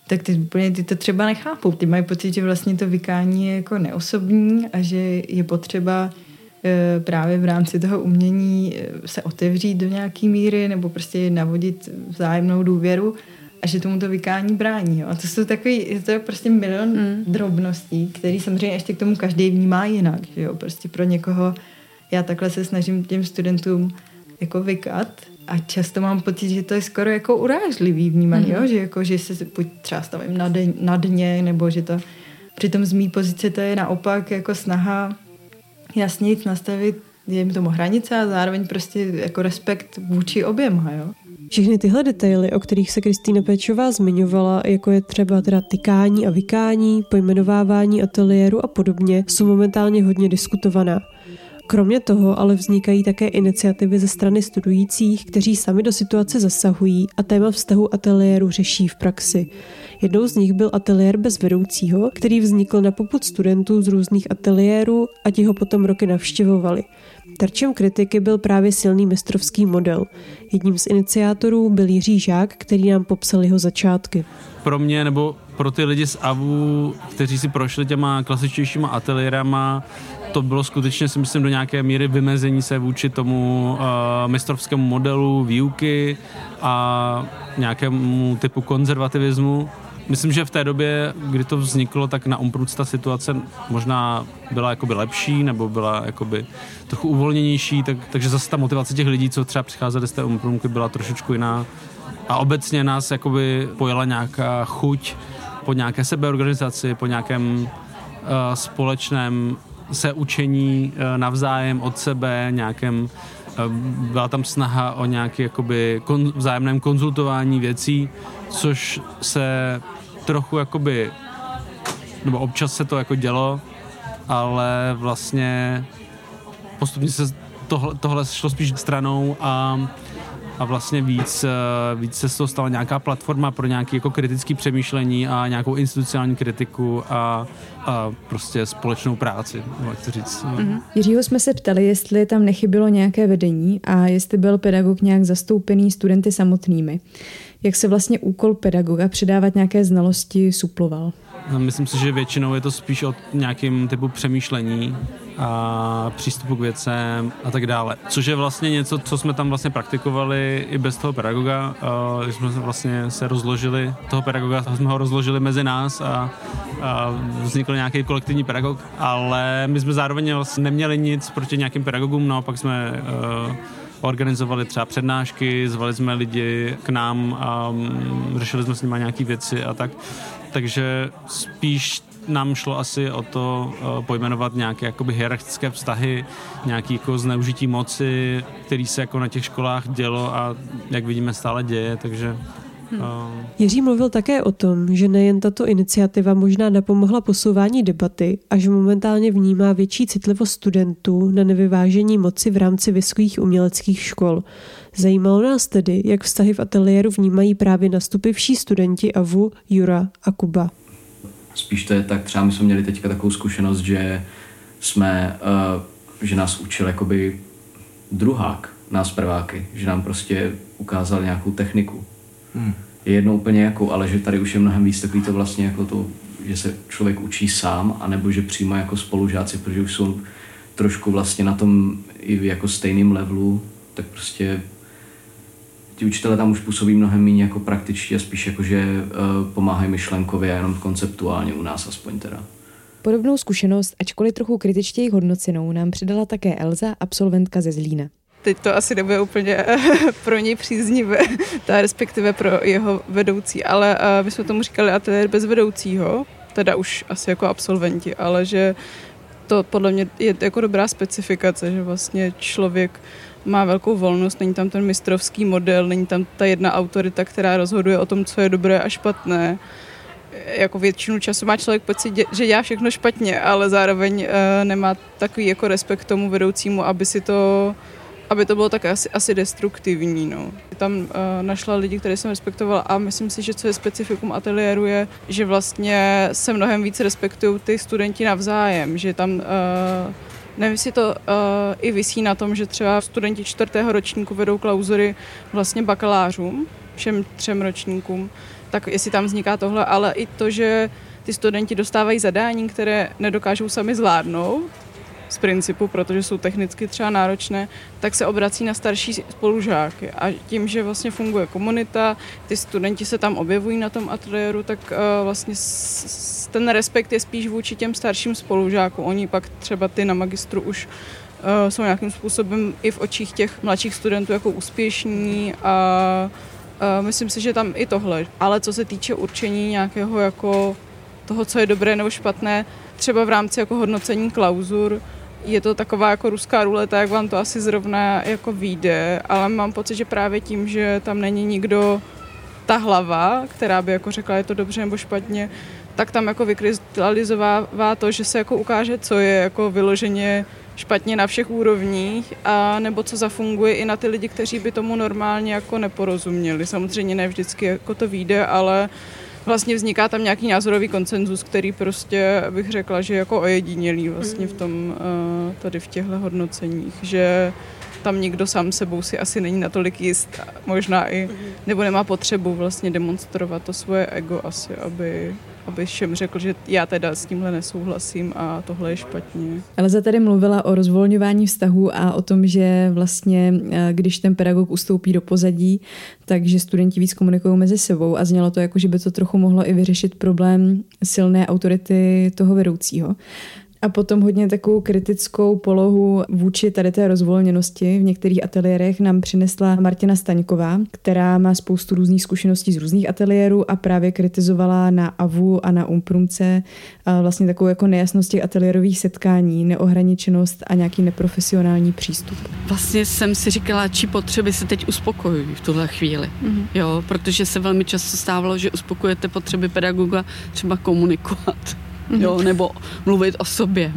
tak ty, úplně, ty to třeba nechápou. Ty mají pocit, že vlastně to vykání je jako neosobní a že je potřeba e, právě v rámci toho umění e, se otevřít do nějaký míry nebo prostě navodit vzájemnou důvěru a že tomu to vykání brání. Jo. A to jsou takový, to je prostě milion mm. drobností, který samozřejmě ještě k tomu každý vnímá jinak. Že jo. Prostě pro někoho já takhle se snažím těm studentům jako vykat a často mám pocit, že to je skoro jako urážlivý vnímání, mm-hmm. jo? že jako, že se buď třeba stavím na, de, na dně, nebo že to přitom z mý pozice to je naopak jako snaha jasně nastavit jim tomu hranice a zároveň prostě jako respekt vůči oběma, jo. Všechny tyhle detaily, o kterých se Kristýna Péčová zmiňovala, jako je třeba teda tykání a vykání, pojmenovávání ateliéru a podobně, jsou momentálně hodně diskutovaná. Kromě toho ale vznikají také iniciativy ze strany studujících, kteří sami do situace zasahují a téma vztahu ateliéru řeší v praxi. Jednou z nich byl ateliér bez vedoucího, který vznikl na poput studentů z různých ateliérů a ti ho potom roky navštěvovali. Terčem kritiky byl právě silný mistrovský model. Jedním z iniciátorů byl Jiří Žák, který nám popsal jeho začátky. Pro mě nebo pro ty lidi z AVU, kteří si prošli těma klasičtějšíma ateliérama, to bylo skutečně si myslím do nějaké míry vymezení se vůči tomu uh, mistrovskému modelu výuky a nějakému typu konzervativismu. Myslím, že v té době, kdy to vzniklo, tak na Umprúc ta situace možná byla jakoby lepší nebo byla jakoby trochu uvolněnější, tak, takže zase ta motivace těch lidí, co třeba přicházeli z té Umprumky, byla trošičku jiná. A obecně nás jakoby pojela nějaká chuť po nějaké sebeorganizaci, po nějakém uh, společném se učení eh, navzájem od sebe, nějakém byla tam snaha o nějaké jakoby kon, vzájemném konzultování věcí, což se trochu jakoby, nebo občas se to jako dělo, ale vlastně postupně se tohle, tohle šlo spíš stranou a a vlastně víc, eh, víc se z toho stala nějaká platforma pro nějaké jako kritické přemýšlení a nějakou institucionální kritiku a, a prostě společnou práci, jak to říct. Mm-hmm. Jiřího jsme se ptali, jestli tam nechybilo nějaké vedení a jestli byl pedagog nějak zastoupený studenty samotnými. Jak se vlastně úkol pedagoga předávat nějaké znalosti suploval? Myslím si, že většinou je to spíš o nějakým typu přemýšlení a přístupu k věcem a tak dále. Což je vlastně něco, co jsme tam vlastně praktikovali i bez toho pedagoga. Když jsme vlastně se rozložili, toho pedagoga jsme ho rozložili mezi nás a, a vznikl nějaký kolektivní pedagog, ale my jsme zároveň vlastně neměli nic proti nějakým pedagogům, naopak jsme uh, organizovali třeba přednášky, zvali jsme lidi k nám a um, řešili jsme s nimi nějaké věci a tak. Takže spíš nám šlo asi o to uh, pojmenovat nějaké jakoby hierarchické vztahy, nějaké jako zneužití moci, který se jako na těch školách dělo a jak vidíme stále děje, takže Hmm. Jiří mluvil také o tom, že nejen tato iniciativa možná napomohla posouvání debaty a že momentálně vnímá větší citlivost studentů na nevyvážení moci v rámci vysokých uměleckých škol. Zajímalo nás tedy, jak vztahy v ateliéru vnímají právě nastupivší studenti AVU, Jura a Kuba. Spíš to je tak, třeba my jsme měli teďka takovou zkušenost, že jsme, uh, že nás učil jakoby druhák, nás prváky, že nám prostě ukázal nějakou techniku. Hmm. Je jedno úplně jako, ale že tady už je mnohem víc takový to vlastně jako to že se člověk učí sám, anebo že přímo jako spolužáci, protože už jsou trošku vlastně na tom i jako stejným levelu, tak prostě ti učitelé tam už působí mnohem méně jako praktičtí a spíš jako, že uh, pomáhají myšlenkově a jenom konceptuálně u nás aspoň teda. Podobnou zkušenost, ačkoliv trochu kritičtěji hodnocenou, nám předala také Elza, absolventka ze Zlína. Teď to asi nebude úplně pro něj příznivé, ta respektive pro jeho vedoucí, ale uh, my jsme tomu říkali ateliér bez vedoucího, teda už asi jako absolventi, ale že to podle mě je jako dobrá specifikace, že vlastně člověk má velkou volnost, není tam ten mistrovský model, není tam ta jedna autorita, která rozhoduje o tom, co je dobré a špatné. Jako většinu času má člověk pocit, že dělá všechno špatně, ale zároveň uh, nemá takový jako respekt tomu vedoucímu, aby si to aby to bylo tak asi, asi destruktivní. No. Tam uh, našla lidi, které jsem respektovala a myslím si, že co je specifikum ateliéru je, že vlastně se mnohem víc respektují ty studenti navzájem, že tam uh, Nevím, jestli to uh, i vysí na tom, že třeba studenti čtvrtého ročníku vedou klauzury vlastně bakalářům, všem třem ročníkům, tak jestli tam vzniká tohle, ale i to, že ty studenti dostávají zadání, které nedokážou sami zvládnout, z principu, protože jsou technicky třeba náročné, tak se obrací na starší spolužáky. A tím, že vlastně funguje komunita, ty studenti se tam objevují na tom ateliéru, tak uh, vlastně ten respekt je spíš vůči těm starším spolužákům. Oni pak třeba ty na magistru už uh, jsou nějakým způsobem i v očích těch mladších studentů jako úspěšní a uh, myslím si, že tam i tohle. Ale co se týče určení nějakého jako toho, co je dobré nebo špatné, třeba v rámci jako hodnocení klauzur, je to taková jako ruská ruleta, jak vám to asi zrovna jako vyjde, ale mám pocit, že právě tím, že tam není nikdo ta hlava, která by jako řekla, je to dobře nebo špatně, tak tam jako vykrystalizovává to, že se jako ukáže, co je jako vyloženě špatně na všech úrovních, a nebo co zafunguje i na ty lidi, kteří by tomu normálně jako neporozuměli. Samozřejmě ne vždycky jako to vyjde, ale vlastně vzniká tam nějaký názorový koncenzus, který prostě bych řekla, že jako ojedinělý vlastně v tom, eh, tady v těchto hodnoceních, že tam nikdo sám sebou si asi není natolik jist, možná i, nebo nemá potřebu vlastně demonstrovat to svoje ego asi, aby, aby všem řekl, že já teda s tímhle nesouhlasím a tohle je špatně. Elza tady mluvila o rozvolňování vztahu a o tom, že vlastně, eh, když ten pedagog ustoupí do pozadí, takže studenti víc komunikují mezi sebou a znělo to jako, že by to trochu mohlo i vyřešit problém silné autority toho vedoucího. A potom hodně takovou kritickou polohu vůči tady té rozvolněnosti v některých ateliérech nám přinesla Martina Staňková, která má spoustu různých zkušeností z různých ateliérů a právě kritizovala na AVU a na Umprumce vlastně takovou jako nejasnost těch ateliérových setkání, neohraničenost a nějaký neprofesionální přístup. Vlastně jsem si říkala, či potřeby se teď uspokojují v tuhle chvíli. Mm-hmm. Jo, protože se velmi často stávalo, že uspokujete potřeby pedagoga třeba komunikovat jo, nebo mluvit o sobě,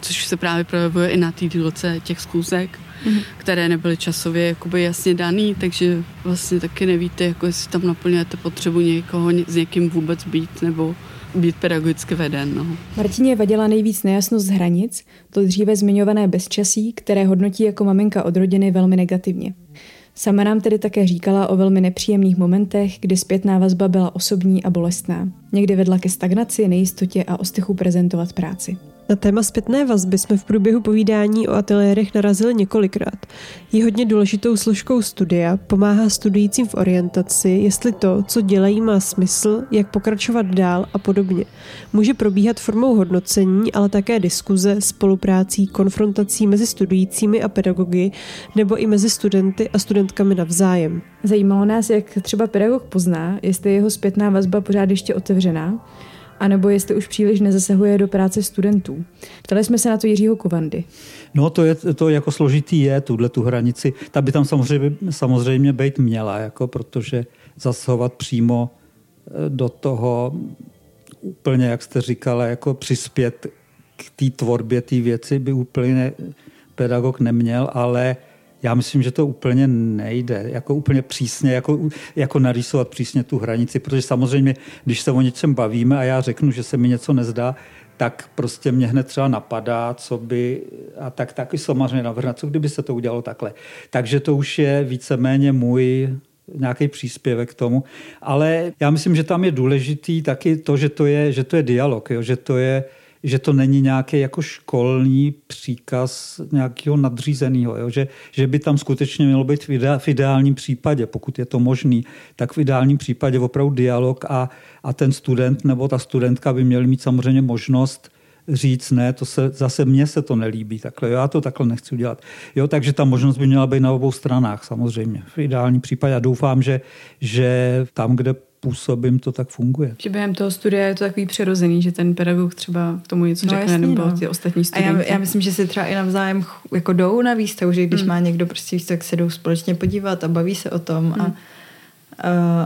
což se právě projevuje i na té dílce těch zkůzek, mm-hmm. které nebyly časově jakoby jasně daný, takže vlastně taky nevíte, jako jestli tam naplňujete potřebu někoho s někým vůbec být, nebo být pedagogicky veden. No. Martině vadila nejvíc nejasnost hranic, to dříve zmiňované bezčasí, které hodnotí jako maminka od rodiny velmi negativně. Sama nám tedy také říkala o velmi nepříjemných momentech, kdy zpětná vazba byla osobní a bolestná. Někdy vedla ke stagnaci, nejistotě a ostychu prezentovat práci. Na téma zpětné vazby jsme v průběhu povídání o ateliérech narazili několikrát. Je hodně důležitou složkou studia, pomáhá studujícím v orientaci, jestli to, co dělají, má smysl, jak pokračovat dál a podobně. Může probíhat formou hodnocení, ale také diskuze, spoluprácí, konfrontací mezi studujícími a pedagogy nebo i mezi studenty a studentkami navzájem. Zajímalo nás, jak třeba pedagog pozná, jestli je jeho zpětná vazba pořád ještě otevřená, anebo jestli už příliš nezasahuje do práce studentů. Ptali jsme se na to Jiřího Kovandy. No to, je, to jako složitý je, tuhle tu hranici. Ta by tam samozřejmě, samozřejmě být měla, jako, protože zasahovat přímo eh, do toho úplně, jak jste říkala, jako přispět k té tvorbě té věci by úplně pedagog neměl, ale já myslím, že to úplně nejde, jako úplně přísně, jako, jako narýsovat přísně tu hranici, protože samozřejmě, když se o něčem bavíme a já řeknu, že se mi něco nezdá, tak prostě mě hned třeba napadá, co by, a tak taky samozřejmě navrhne, co kdyby se to udělalo takhle. Takže to už je víceméně můj nějaký příspěvek k tomu. Ale já myslím, že tam je důležitý taky to, že to je, že to je dialog, jo? že to je že to není nějaký jako školní příkaz nějakého nadřízeného, jo? Že, že by tam skutečně mělo být v, ide, v ideálním případě, pokud je to možný, tak v ideálním případě opravdu dialog a, a ten student nebo ta studentka by měli mít samozřejmě možnost říct ne, to se, zase mně se to nelíbí takhle, já to takhle nechci udělat. Jo, takže ta možnost by měla být na obou stranách samozřejmě. V ideálním případě a doufám, že, že tam, kde působím, to tak funguje. Že během toho studia je to takový přirozený, že ten pedagog třeba k tomu něco no, řekne, jasný, nebo no. ty ostatní studenti. A já, já, myslím, že si třeba i navzájem jako jdou na výstavu, že když hmm. má někdo prostě tak se jdou společně podívat a baví se o tom hmm. a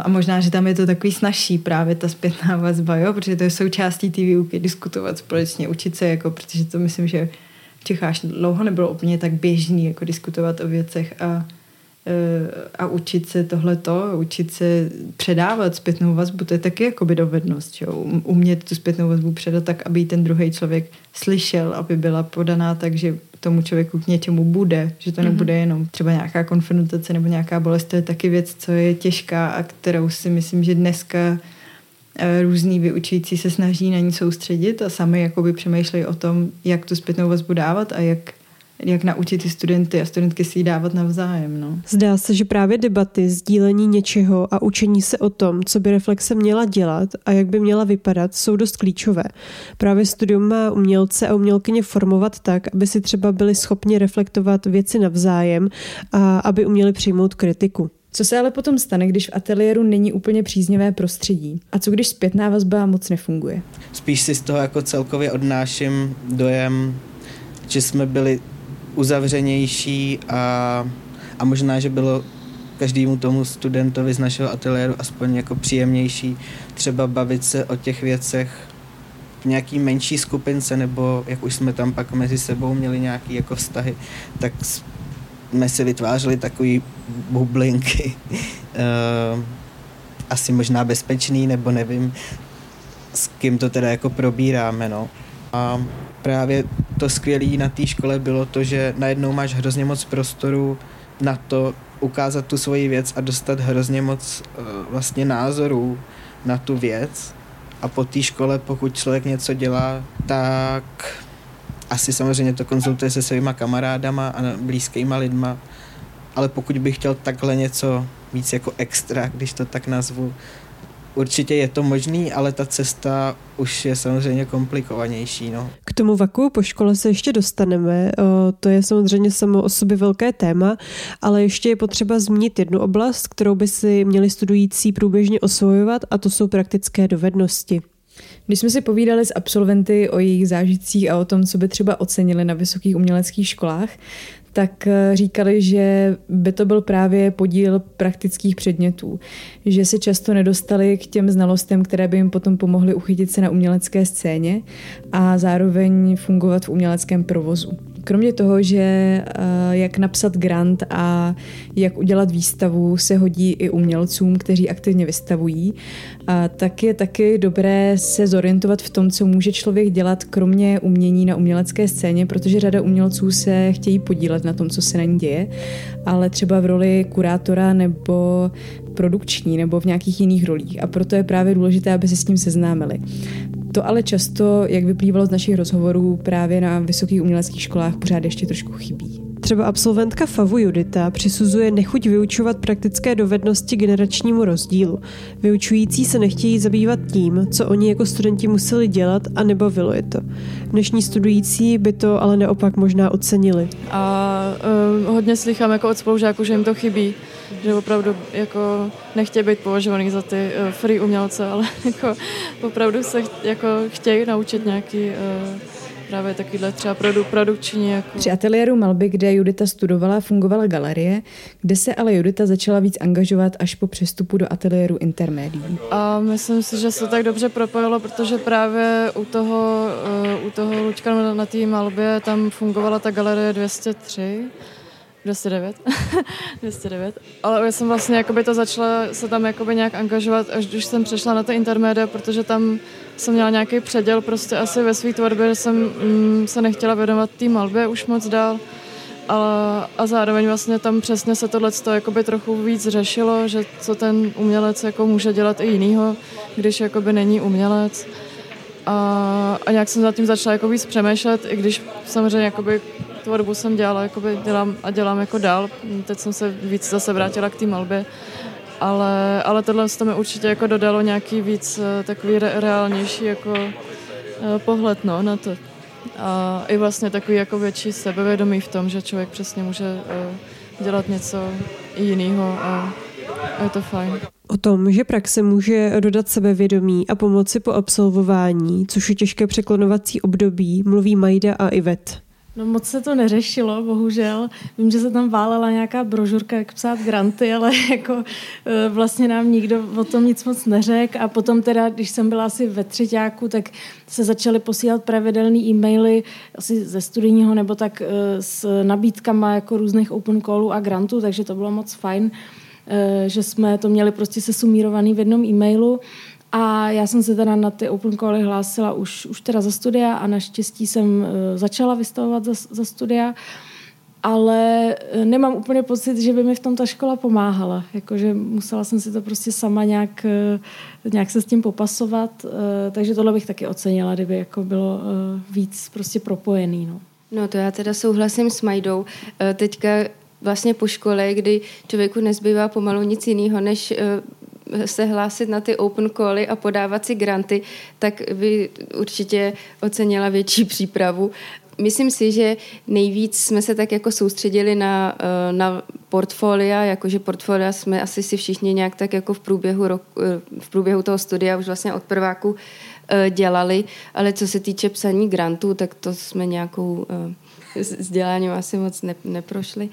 a možná, že tam je to takový snažší právě ta zpětná vazba, jo? protože to je součástí té výuky, diskutovat společně, učit se, jako, protože to myslím, že v Čechách dlouho nebylo úplně tak běžný jako diskutovat o věcech a a učit se tohleto, učit se předávat zpětnou vazbu, to je taky jakoby dovednost, jo? Um, umět tu zpětnou vazbu předat tak, aby ten druhý člověk slyšel, aby byla podaná tak, že tomu člověku k něčemu bude, že to nebude mhm. jenom třeba nějaká konfrontace nebo nějaká bolest, to je taky věc, co je těžká a kterou si myslím, že dneska eh, různý vyučující se snaží na ní soustředit a sami jakoby přemýšlejí o tom, jak tu zpětnou vazbu dávat a jak jak naučit ty studenty a studentky si ji dávat navzájem. No. Zdá se, že právě debaty, sdílení něčeho a učení se o tom, co by reflexe měla dělat a jak by měla vypadat, jsou dost klíčové. Právě studium má umělce a umělkyně formovat tak, aby si třeba byli schopni reflektovat věci navzájem a aby uměli přijmout kritiku. Co se ale potom stane, když v ateliéru není úplně příznivé prostředí? A co když zpětná vazba moc nefunguje? Spíš si z toho jako celkově odnáším dojem, že jsme byli uzavřenější a, a možná, že bylo každému tomu studentovi z našeho ateliéru aspoň jako příjemnější třeba bavit se o těch věcech v nějaký menší skupince, nebo jak už jsme tam pak mezi sebou měli nějaký jako vztahy, tak jsme si vytvářeli takový bublinky. uh, asi možná bezpečný, nebo nevím, s kým to teda jako probíráme, no. A právě to skvělé na té škole bylo to, že najednou máš hrozně moc prostoru na to ukázat tu svoji věc a dostat hrozně moc uh, vlastně názorů na tu věc. A po té škole, pokud člověk něco dělá, tak asi samozřejmě to konzultuje se svýma kamarádama a blízkýma lidma, ale pokud bych chtěl takhle něco víc jako extra, když to tak nazvu, určitě je to možný, ale ta cesta už je samozřejmě komplikovanější. No. K tomu vaku po škole se ještě dostaneme. To je samozřejmě samo o sobě velké téma, ale ještě je potřeba zmínit jednu oblast, kterou by si měli studující průběžně osvojovat a to jsou praktické dovednosti. Když jsme si povídali s absolventy o jejich zážitcích a o tom, co by třeba ocenili na vysokých uměleckých školách, tak eh, říkali, že by to byl právě podíl praktických předmětů, že se často nedostali k těm znalostem, které by jim potom pomohly uchytit se na umělecké scéně a zároveň fungovat v uměleckém provozu. Kromě toho, že eh, jak napsat grant a jak udělat výstavu se hodí i umělcům, kteří aktivně vystavují, tak je taky dobré se zorientovat v tom, co může člověk dělat kromě umění na umělecké scéně, protože řada umělců se chtějí podílet na tom, co se na ní děje, ale třeba v roli kurátora nebo produkční nebo v nějakých jiných rolích. A proto je právě důležité, aby se s tím seznámili. To ale často, jak vyplývalo z našich rozhovorů, právě na vysokých uměleckých školách pořád ještě trošku chybí. Třeba absolventka FAVu Judita přisuzuje nechuť vyučovat praktické dovednosti generačnímu rozdílu. Vyučující se nechtějí zabývat tím, co oni jako studenti museli dělat a nebavilo je to. Dnešní studující by to ale naopak možná ocenili. A uh, hodně slychám jako od spolužáků, že jim to chybí že opravdu jako nechtějí být považovaný za ty uh, free umělce, ale jako opravdu se jako chtějí naučit nějaký uh, právě takovýhle třeba produ, produkční. Jako... Při ateliéru malby, kde Judita studovala, fungovala galerie, kde se ale Judita začala víc angažovat až po přestupu do ateliéru intermédií. A myslím si, že se tak dobře propojilo, protože právě u toho, uh, u toho Lučka na, na té malbě tam fungovala ta galerie 203 209. 209. Ale já jsem vlastně jakoby to začala se tam jakoby nějak angažovat, až když jsem přešla na to intermédia, protože tam jsem měla nějaký předěl prostě asi ve své tvorbě, že jsem mm, se nechtěla věnovat té malbě už moc dál. a, a zároveň vlastně tam přesně se tohle jakoby trochu víc řešilo, že co ten umělec jako může dělat i jinýho, když jakoby není umělec. A, a nějak jsem nad tím začala jako víc přemýšlet, i když samozřejmě jakoby tvorbu jsem dělala, jakoby dělám a dělám jako dál. Teď jsem se víc zase vrátila k té malbě. Ale, ale tohle to mi určitě jako dodalo nějaký víc eh, takový re, reálnější jako eh, pohled no, na to. A i vlastně takový jako větší sebevědomí v tom, že člověk přesně může eh, dělat něco jiného a, a je to fajn. O tom, že praxe může dodat sebevědomí a pomoci po absolvování, což je těžké překlonovací období, mluví Majda a Ivet. No moc se to neřešilo, bohužel. Vím, že se tam válela nějaká brožurka, jak psát granty, ale jako e, vlastně nám nikdo o tom nic moc neřekl a potom teda, když jsem byla asi ve třetíku, tak se začaly posílat pravidelné e-maily asi ze studijního nebo tak e, s nabídkama jako různých open callů a grantů, takže to bylo moc fajn, e, že jsme to měli prostě se sumírovaný v jednom e-mailu. A já jsem se teda na ty open cally hlásila už, už teda za studia a naštěstí jsem uh, začala vystavovat za, za studia, ale uh, nemám úplně pocit, že by mi v tom ta škola pomáhala. Jakože musela jsem si to prostě sama nějak, uh, nějak se s tím popasovat, takže tohle bych taky ocenila, kdyby jako bylo víc prostě propojený. No. no to já teda souhlasím s Majdou. Teďka vlastně po škole, kdy člověku nezbývá pomalu nic jiného, než se hlásit na ty open cally a podávat si granty, tak by určitě ocenila větší přípravu. Myslím si, že nejvíc jsme se tak jako soustředili na, eh, na portfolia, jakože portfolia jsme asi si všichni nějak tak jako v průběhu, roku, eh, v průběhu toho studia už vlastně od prváku eh, dělali, ale co se týče psaní grantů, tak to jsme nějakou vzděláním asi moc ne, neprošli.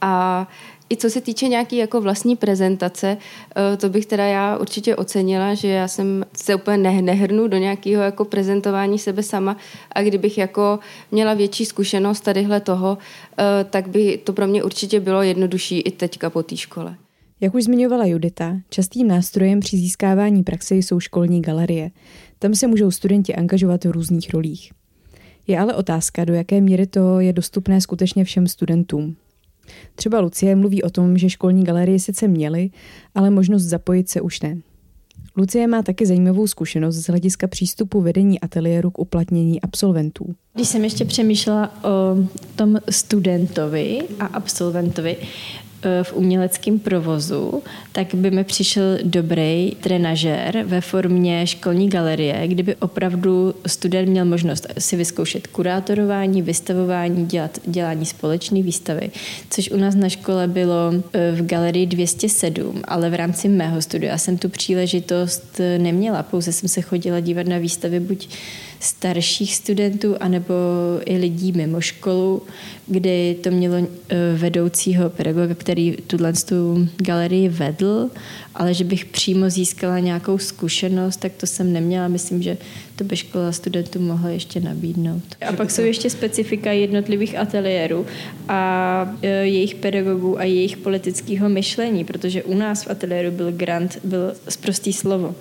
A i co se týče nějaký jako vlastní prezentace, eh, to bych teda já určitě ocenila, že já jsem se úplně ne, nehrnu do nějakého jako prezentování sebe sama a kdybych jako měla větší zkušenost tadyhle toho, eh, tak by to pro mě určitě bylo jednodušší i teďka po té škole. Jak už zmiňovala Judita, častým nástrojem při získávání praxe jsou školní galerie. Tam se můžou studenti angažovat v různých rolích. Je ale otázka, do jaké míry to je dostupné skutečně všem studentům. Třeba Lucie mluví o tom, že školní galerie sice měly, ale možnost zapojit se už ne. Lucie má taky zajímavou zkušenost z hlediska přístupu vedení ateliéru k uplatnění absolventů. Když jsem ještě přemýšlela o tom studentovi a absolventovi, v uměleckém provozu, tak by mi přišel dobrý trenažér ve formě školní galerie, kdyby opravdu student měl možnost si vyzkoušet kurátorování, vystavování, dělat, dělání společné výstavy, což u nás na škole bylo eh, v galerii 207, ale v rámci mého studia jsem tu příležitost neměla, pouze jsem se chodila dívat na výstavy buď starších studentů anebo i lidí mimo školu, kdy to mělo eh, vedoucího pedagoga, který tuhle tu galerii vedl, ale že bych přímo získala nějakou zkušenost, tak to jsem neměla. Myslím, že to by škola studentů mohla ještě nabídnout. A pak jsou ještě specifika jednotlivých ateliérů a eh, jejich pedagogů a jejich politického myšlení, protože u nás v ateliéru byl grant, byl zprostý slovo.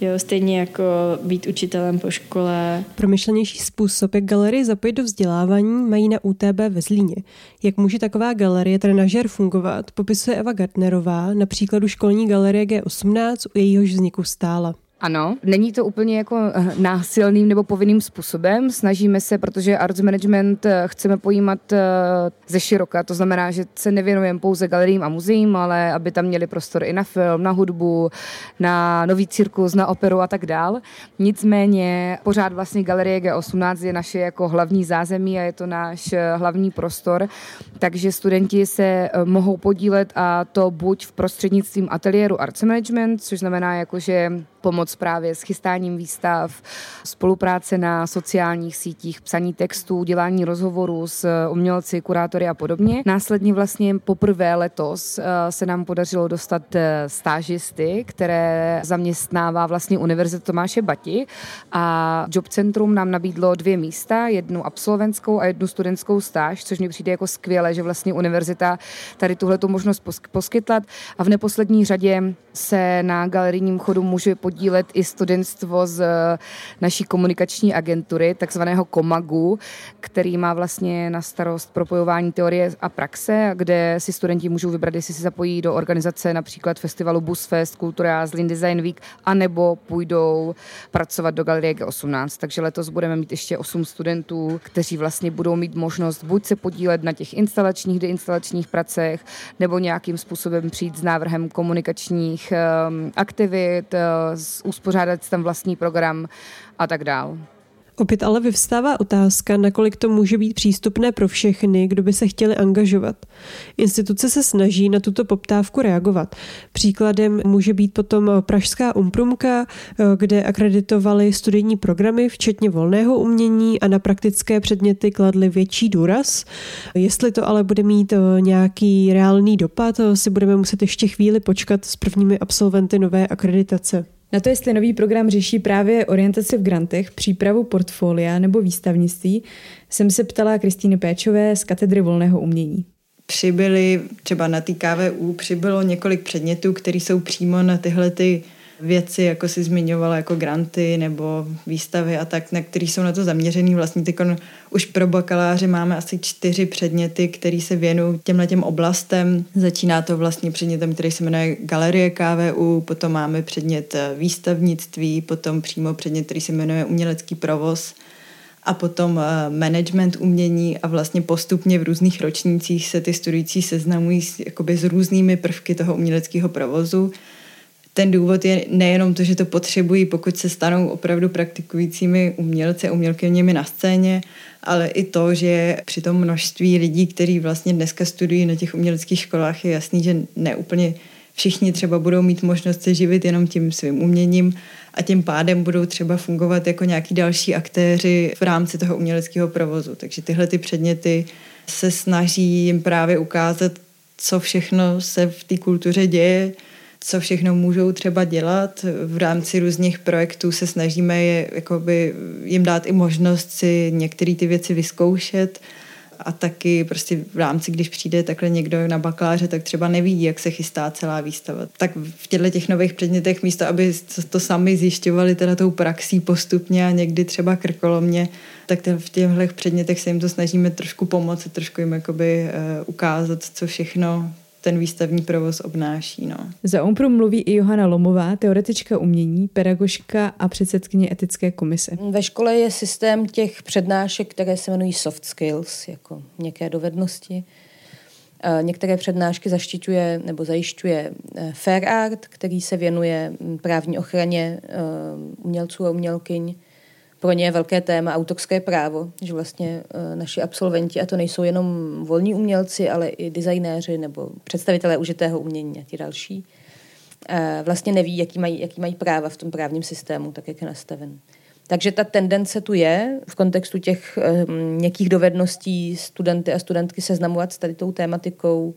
Jo, stejně jako být učitelem po škole. Promyšlenější způsob, jak galerii zapojit do vzdělávání, mají na UTB ve Zlíně. Jak může taková galerie trenažer fungovat, popisuje Eva Gartnerová na příkladu školní galerie G18, u jejíhož vzniku stála. Ano, není to úplně jako eh, násilným nebo povinným způsobem. Snažíme se, protože arts management eh, chceme pojímat eh, ze široka, to znamená, že se nevěnujeme pouze galeriím a muzeím, ale aby tam měli prostor i na film, na hudbu, na nový cirkus, na operu a tak dál. Nicméně pořád vlastně galerie G18 je naše jako hlavní zázemí a je to náš hlavní prostor, takže studenti se mohou podílet a to buď v prostřednictvím ateliéru arts management, což znamená jako, že pomoc právě s chystáním výstav, spolupráce na sociálních sítích, psaní textů, dělání rozhovorů s umělci, kurátory a podobně. Následně vlastně poprvé letos eh, se nám podařilo dostat eh, stážisty, které zaměstnává vlastně Univerzita Tomáše Bati a Job Centrum nám nabídlo dvě místa, jednu absolventskou a jednu studentskou stáž, což mi přijde jako skvěle, že vlastně univerzita tady tuhle možnost poskytla a v neposlední řadě se na galerijním chodu může podívat podílet i studentstvo z naší komunikační agentury, takzvaného Komagu, který má vlastně na starost propojování teorie a praxe, kde si studenti můžou vybrat, jestli si zapojí do organizace například festivalu Busfest, Kultura, Zlin Design Week, anebo půjdou pracovat do Galerie G18. Takže letos budeme mít ještě 8 studentů, kteří vlastně budou mít možnost buď se podílet na těch instalačních, deinstalačních pracech, nebo nějakým způsobem přijít s návrhem komunikačních um, aktivit, uh, uspořádat tam vlastní program a tak dále. Opět ale vyvstává otázka, nakolik to může být přístupné pro všechny, kdo by se chtěli angažovat. Instituce se snaží na tuto poptávku reagovat. Příkladem může být potom Pražská umprumka, kde akreditovali studijní programy, včetně volného umění a na praktické předměty kladli větší důraz. Jestli to ale bude mít eh, nějaký reálný dopad, eh, si budeme muset ještě chvíli počkat s prvními absolventy nové akreditace. Na to, jestli nový program řeší právě orientaci v grantech, přípravu portfolia nebo výstavnictví, jsem se ptala Kristýny Péčové z katedry volného umění. Přibyly, třeba na té KVU přibylo několik předmětů, které jsou přímo na tyhle ty věci, jako si zmiňovala, jako granty nebo výstavy a tak, na který jsou na to zaměřený. Vlastně teď už pro bakaláře máme asi čtyři předměty, které se věnují těmhle těm oblastem. Začíná to vlastně předmětem, který se jmenuje Galerie KVU, potom máme předmět eh, výstavnictví, potom přímo předmět, který se jmenuje Umělecký provoz a potom eh, management umění a vlastně postupně v různých ročnících se ty studující seznamují s, jakoby s různými prvky toho uměleckého provozu ten důvod je nejenom to, že to potřebují, pokud se stanou opravdu praktikujícími umělci a umělkyněmi na scéně, ale i to, že při tom množství lidí, kteří vlastně dneska studují na těch uměleckých školách, je jasný, že neúplně všichni třeba budou mít možnost se živit jenom tím svým uměním a tím pádem budou třeba fungovat jako nějaký další aktéři v rámci toho uměleckého provozu. Takže tyhle ty předměty se snaží jim právě ukázat, co všechno se v té kultuře děje, co všechno můžou třeba dělat. V rámci různých projektů se snažíme je, jakoby, jim dát i možnost si některé ty věci vyzkoušet a taky prostě v rámci, když přijde takhle někdo na bakaláře, tak třeba neví, jak se chystá celá výstava. Tak v těchto těch nových předmětech místo, aby to sami zjišťovali teda tou praxí postupně a někdy třeba krkolomně, tak v těchto předmětech se jim to snažíme trošku pomoct, trošku jim jakoby uh, ukázat, co všechno ten výstavní provoz obnáší. No. Za Umpru mluví i Johana Lomová, teoretička umění, pedagožka a předsedkyně etické komise. Ve škole je systém těch přednášek, které se jmenují soft skills, jako měkké dovednosti. Některé přednášky zaštiťuje nebo zajišťuje eh, Fair Art, který se věnuje hm, právní ochraně eh, umělců a umělkyň pro ně je velké téma autorské právo, že vlastně eh, naši absolventi, a to nejsou jenom volní umělci, ale i designéři nebo představitelé užitého umění a ti další, eh, vlastně neví, jaký mají, jaký mají práva v tom právním systému, tak jak je nastaven. Takže ta tendence tu je v kontextu těch měkkých dovedností studenty a studentky seznamovat s tady tou tématikou,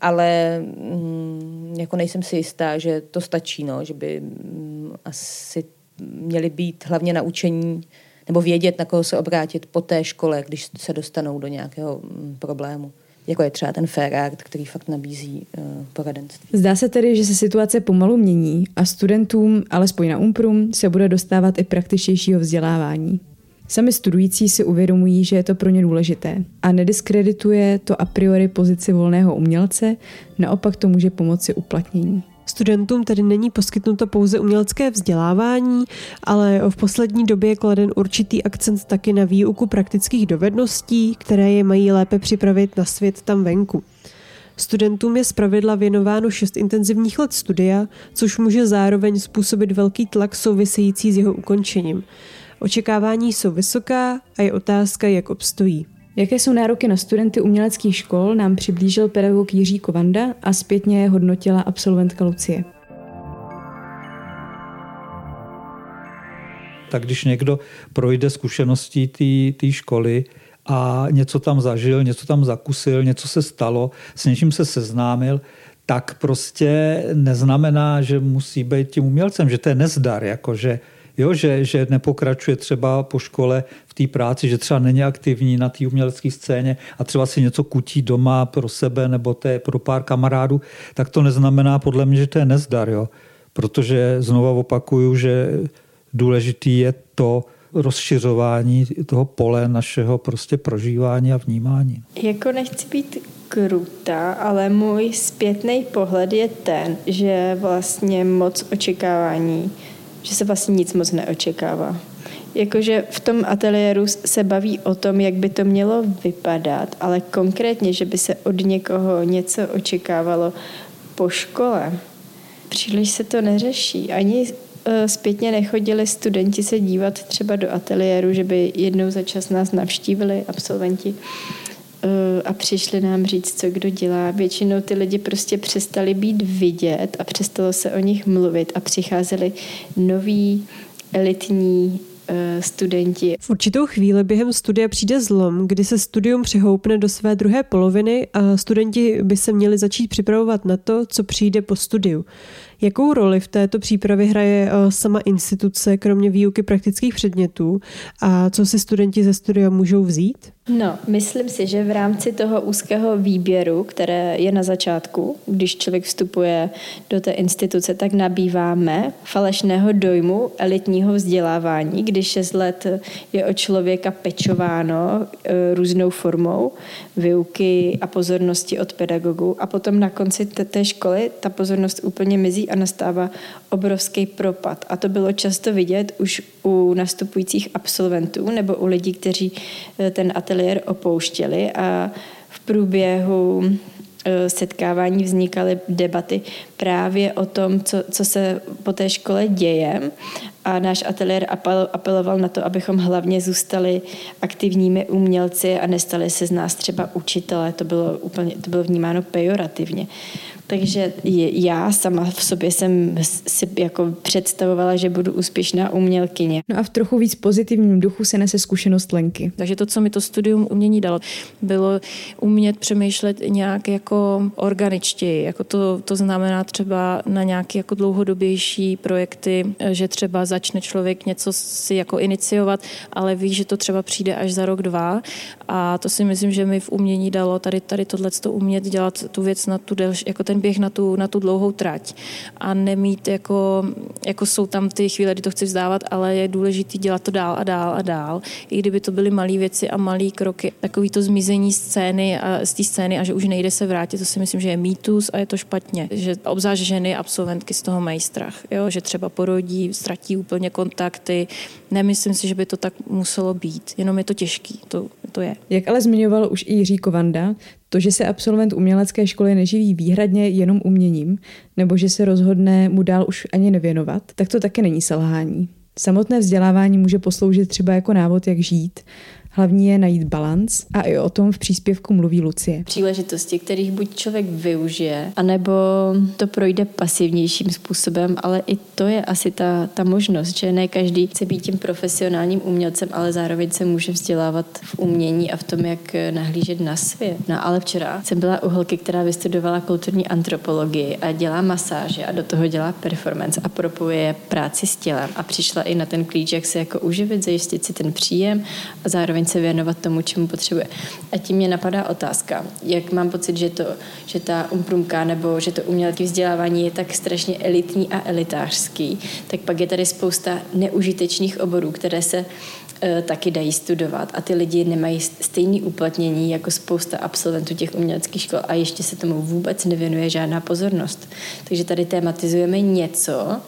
ale mm, jako nejsem si jistá, že to stačí, no, že by mm, asi měli být hlavně naučení nebo vědět, na koho se obrátit po té škole, když se dostanou do nějakého mm, problému jako je třeba ten Fair Art, který fakt nabízí uh, poradenství. Zdá se tedy, že se situace pomalu mění a studentům, alespoň na Umprum, se bude dostávat i praktičtějšího vzdělávání. Sami studující si uvědomují, že je to pro ně důležité a nediskredituje to a priori pozici volného umělce, naopak to může pomoci uplatnění. Studentům tedy není poskytnuto pouze umělecké vzdělávání, ale v poslední době je kladen určitý akcent taky na výuku praktických dovedností, které je mají lépe připravit na svět tam venku. Studentům je zpravidla věnováno šest intenzivních let studia, což může zároveň způsobit velký tlak související s jeho ukončením. Očekávání jsou vysoká a je otázka, jak obstojí. Jaké jsou nároky na studenty uměleckých škol, nám přiblížil pedagog Jiří Kovanda a zpětně je hodnotila absolventka Lucie. Tak když někdo projde zkušeností té školy a něco tam zažil, něco tam zakusil, něco se stalo, s něčím se seznámil, tak prostě neznamená, že musí být tím umělcem, že to je nezdar, jako že jo, že, že nepokračuje třeba po škole v té práci, že třeba není aktivní na té umělecké scéně a třeba si něco kutí doma pro sebe nebo je pro pár kamarádů, tak to neznamená podle mě, že to je nezdar. Jo. protože znova opakuju, že důležitý je to rozšiřování toho pole našeho prostě prožívání a vnímání. Jako nechci být krutá, ale můj zpětný pohled je ten, že vlastně moc očekávání, že se vlastně nic moc neočekává. Jakože v tom ateliéru se baví o tom, jak by to mělo vypadat, ale konkrétně, že by se od někoho něco očekávalo po škole, příliš se to neřeší. Ani e, zpětně nechodili studenti se dívat třeba do ateliéru, že by jednou za čas nás navštívili absolventi a přišli nám říct, co kdo dělá. Většinou ty lidi prostě přestali být vidět a přestalo se o nich mluvit a přicházeli noví elitní Eh, studenti. V určitou chvíli během studia přijde zlom, kdy se studium přehoupne do své druhé poloviny a studenti by se měli začít připravovat na to, co přijde po studiu. Jakou roli v této přípravě hraje eh, sama instituce, kromě výuky praktických předmětů a co si studenti ze studia můžou vzít? No, myslím si, že v rámci toho úzkého výběru, které je na začátku, když člověk vstupuje do té instituce, tak nabýváme falešného dojmu elitního vzdělávání, když 6 let je o člověka pečováno e, různou formou výuky a pozornosti od pedagogů a potom na konci té školy ta pozornost úplně mizí a nastává obrovský propad. A to bylo často vidět už u nastupujících absolventů nebo u lidí, kteří e, ten ateliér opouštěli a v průběhu e, setkávání vznikaly debaty právě o tom, co, co se po té škole děje. A náš ateliér apeloval na to, abychom hlavně zůstali aktivními umělci a nestali se z nás třeba učitele. To bylo, úplně, to bylo vnímáno pejorativně. Takže já sama v sobě jsem si jako představovala, že budu úspěšná umělkyně. No a v trochu víc pozitivním duchu se nese zkušenost Lenky. Takže to, co mi to studium umění dalo, bylo umět přemýšlet nějak jako organičtěji. Jako to, to znamená třeba na nějaké jako dlouhodobější projekty, že třeba začne člověk něco si jako iniciovat, ale ví, že to třeba přijde až za rok, dva. A to si myslím, že mi v umění dalo tady, tady tohle umět dělat tu věc na tu delší, jako ten běh na tu, na tu dlouhou trať a nemít jako, jako jsou tam ty chvíle, kdy to chci vzdávat, ale je důležité dělat to dál a dál a dál. I kdyby to byly malé věci a malé kroky, takový to zmizení scény a z té scény a že už nejde se vrátit, to si myslím, že je mýtus a je to špatně. Že obzvlášť ženy, absolventky z toho mají strach, jo? že třeba porodí, ztratí úplně kontakty. Nemyslím si, že by to tak muselo být, jenom je to těžký, to, to je. Jak ale zmiňoval už i Jiří Kovanda, to, že se absolvent umělecké školy neživí výhradně jenom uměním, nebo že se rozhodne mu dál už ani nevěnovat, tak to také není selhání. Samotné vzdělávání může posloužit třeba jako návod, jak žít, Hlavní je najít balans a i o tom v příspěvku mluví Lucie. Příležitosti, kterých buď člověk využije, anebo to projde pasivnějším způsobem, ale i to je asi ta, ta možnost, že ne každý chce být tím profesionálním umělcem, ale zároveň se může vzdělávat v umění a v tom, jak nahlížet na svět. No ale včera jsem byla u holky, která vystudovala kulturní antropologii a dělá masáže a do toho dělá performance a propojuje práci s tělem a přišla i na ten klíč, jak se jako uživit, zajistit si ten příjem a zároveň zároveň se věnovat tomu, čemu potřebuje. A tím mě napadá otázka, jak mám pocit, že, to, že ta umprumka nebo že to umělecké vzdělávání je tak strašně elitní a elitářský, tak pak je tady spousta neužitečných oborů, které se e, taky dají studovat a ty lidi nemají stejné uplatnění jako spousta absolventů těch uměleckých škol a ještě se tomu vůbec nevěnuje žádná pozornost. Takže tady tematizujeme něco,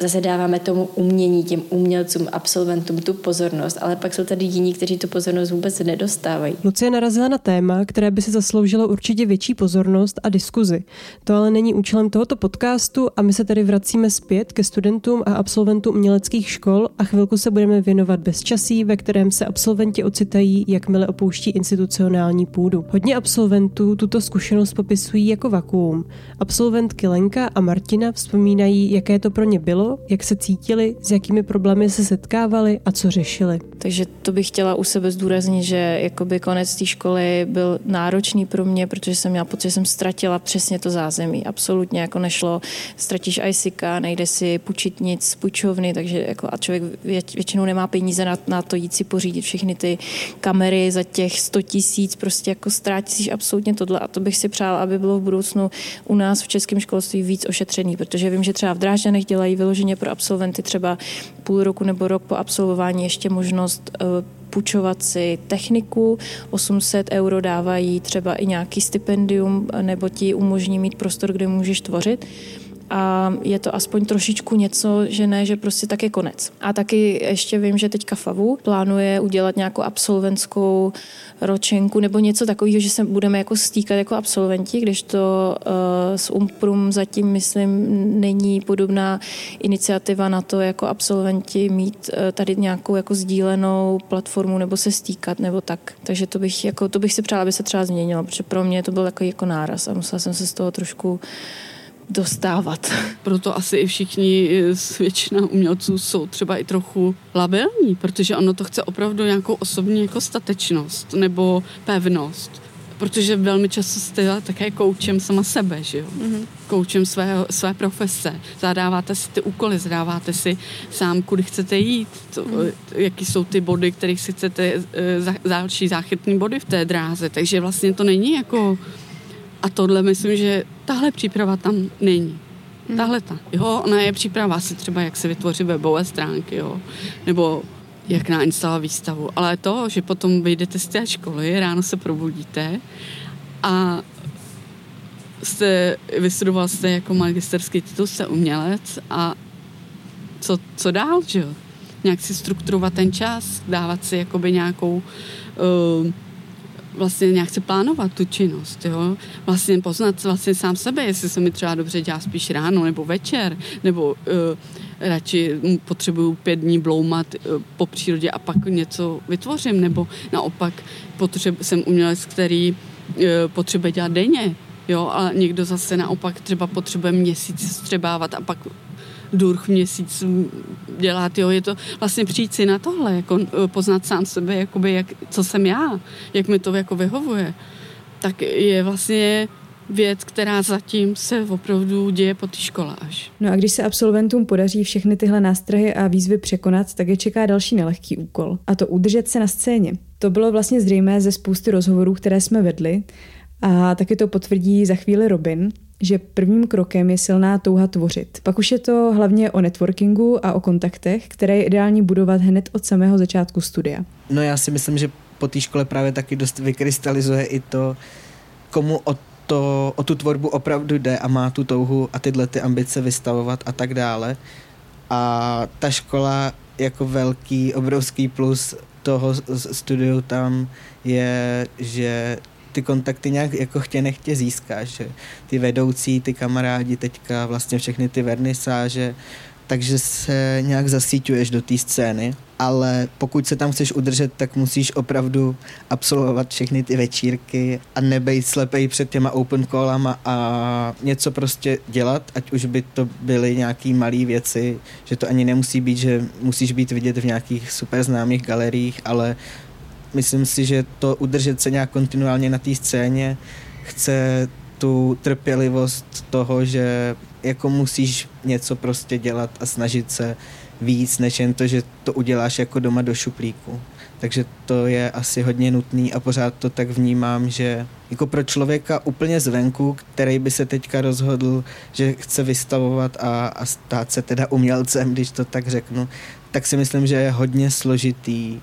zase dáváme tomu umění, těm umělcům, absolventům tu pozornost, ale pak jsou tady jiní, kteří tu pozornost vůbec nedostávají. Lucie narazila na téma, které by si zasloužilo určitě větší pozornost a diskuzi. To ale není účelem tohoto podcastu a my se tady vracíme zpět ke studentům a absolventům uměleckých škol a chvilku se budeme věnovat bezčasí, ve kterém se absolventi ocitají, jakmile opouští institucionální půdu. Hodně absolventů tuto zkušenost popisují jako vakuum. Absolventky Lenka a Martina vzpomínají, jaké to pro ně bylo, jak se cítili, s jakými problémy se setkávali a co řešili. Takže to bych chtěla u sebe zdůraznit, že jakoby konec té školy byl náročný pro mě, protože jsem měla pocit, že jsem ztratila přesně to zázemí. Absolutně jako nešlo, ztratíš ICK, nejde si půjčit nic z půjčovny, takže jako a člověk většinou nemá peníze na, na to jít si pořídit všechny ty kamery za těch 100 tisíc, prostě jako ztrátíš absolutně tohle a to bych si přála, aby bylo v budoucnu u nás v českém školství víc ošetřený, protože vím, že třeba v Drážďanech dělají vyloženě pro absolventy třeba půl roku nebo rok po absolvování ještě možnost eh, půjčovat si techniku, 800 euro dávají třeba i nějaký stipendium, nebo ti umožní mít prostor, kde můžeš tvořit a je to aspoň trošičku něco, že ne, že prostě tak je konec. A taky ještě vím, že teďka FAVu plánuje udělat nějakou absolventskou ročenku nebo něco takového, že se budeme jako stýkat jako absolventi, když to uh, s Umprum zatím, myslím, není podobná iniciativa na to jako absolventi mít uh, tady nějakou jako sdílenou platformu nebo se stýkat nebo tak. Takže to bych, jako, to bych si přála, aby se třeba změnilo, protože pro mě to byl takový jako náraz a musela jsem se z toho trošku dostávat. Proto asi i všichni, většina umělců jsou třeba i trochu labilní, protože ono to chce opravdu nějakou osobní jako statečnost nebo pevnost. Protože velmi často jste také koučem sama sebe, že jo? Mm-hmm. Koučem svého, své profese. Zadáváte si ty úkoly, zadáváte si sám, kudy chcete jít, to, mm-hmm. jaký jsou ty body, kterých si chcete, eh, za, další záchytní body v té dráze. Takže vlastně to není jako a tohle myslím, že tahle příprava tam není. Hmm. Tahle ta. Jo, ona je příprava asi třeba, jak se vytvoří webové stránky, jo, nebo jak nainstalovat výstavu. Ale to, že potom vyjdete z té školy, ráno se probudíte a jste, vystudoval jste jako magisterský titul, jste umělec a co, co dál, že jo? Nějak si strukturovat ten čas, dávat si jakoby nějakou uh, vlastně nějak chce plánovat tu činnost, jo? Vlastně poznat vlastně sám sebe, jestli se mi třeba dobře dělá spíš ráno nebo večer, nebo uh, radši potřebuju pět dní bloumat uh, po přírodě a pak něco vytvořím, nebo naopak potřeb, jsem umělec, který uh, potřebuje dělat denně, jo, a někdo zase naopak třeba potřebuje měsíc střebávat a pak durch měsíc dělat, jo, je to vlastně přijít si na tohle, jako eh, poznat sám sebe, jakoby jak, co jsem já, jak mi to jako vyhovuje, tak je vlastně věc, která zatím se opravdu děje po té škole až. No a když se absolventům podaří všechny tyhle nástrahy a výzvy překonat, tak je čeká další nelehký úkol. A to udržet se na scéně. To bylo vlastně zřejmé ze spousty rozhovorů, které jsme vedli. A taky to potvrdí za chvíli Robin, že prvním krokem je silná touha tvořit. Pak už je to hlavně o networkingu a o kontaktech, které je ideální budovat hned od samého začátku studia. No já si myslím, že po té škole právě taky dost vykrystalizuje i to, komu o, to, o tu tvorbu opravdu jde a má tu touhu a tyhle ty ambice vystavovat a tak dále. A ta škola jako velký, obrovský plus toho studiu tam je, že ty kontakty nějak jako chtě nechtě získáš, že ty vedoucí, ty kamarádi teďka, vlastně všechny ty vernisáže, takže se nějak zasíťuješ do té scény, ale pokud se tam chceš udržet, tak musíš opravdu absolvovat všechny ty večírky a nebejt slepej před těma open callama a něco prostě dělat, ať už by to byly nějaký malé věci, že to ani nemusí být, že musíš být vidět v nějakých super známých galeriích, ale myslím si, že to udržet se nějak kontinuálně na té scéně chce tu trpělivost toho, že jako musíš něco prostě dělat a snažit se víc, než jen to, že to uděláš jako doma do šuplíku. Takže to je asi hodně nutný a pořád to tak vnímám, že jako pro člověka úplně zvenku, který by se teďka rozhodl, že chce vystavovat a, a stát se teda umělcem, když to tak řeknu, tak si myslím, že je hodně složitý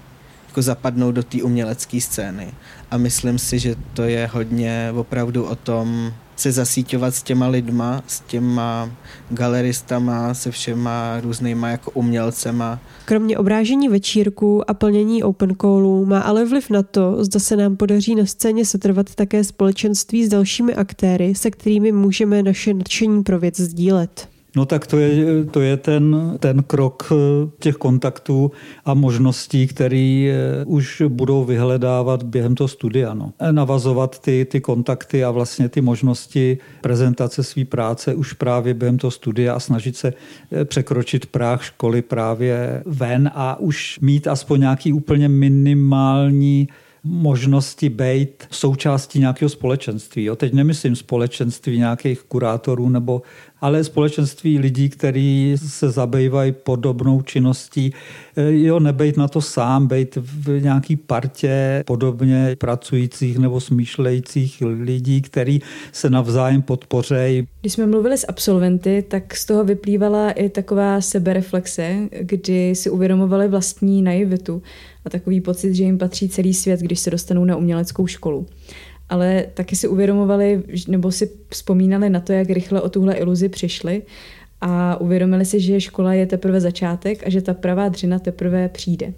jako zapadnout do té umělecké scény. A myslím si, že to je hodně opravdu o tom se zasíťovat s těma lidma, s těma galeristama, se všema různýma jako umělcema. Kromě obrážení večírku a plnění open callů má ale vliv na to, zda se nám podaří na scéně setrvat také společenství s dalšími aktéry, se kterými můžeme naše nadšení pro věc sdílet. No tak to je, to je ten, ten krok těch kontaktů a možností, který už budou vyhledávat během toho studia. No. Navazovat ty, ty kontakty a vlastně ty možnosti prezentace své práce už právě během toho studia a snažit se překročit práh školy právě ven a už mít aspoň nějaký úplně minimální možnosti být součástí nějakého společenství. Jo. Teď nemyslím společenství nějakých kurátorů, nebo, ale společenství lidí, kteří se zabývají podobnou činností. E, jo, nebejt na to sám, být v nějaký partě podobně pracujících nebo smýšlejících lidí, kteří se navzájem podpořejí. Když jsme mluvili s absolventy, tak z toho vyplývala i taková sebereflexe, kdy si uvědomovali vlastní naivitu a takový pocit, že jim patří celý svět, když se dostanou na uměleckou školu. Ale taky si uvědomovali, nebo si vzpomínali na to, jak rychle o tuhle iluzi přišli a uvědomili si, že škola je teprve začátek a že ta pravá dřina teprve přijde.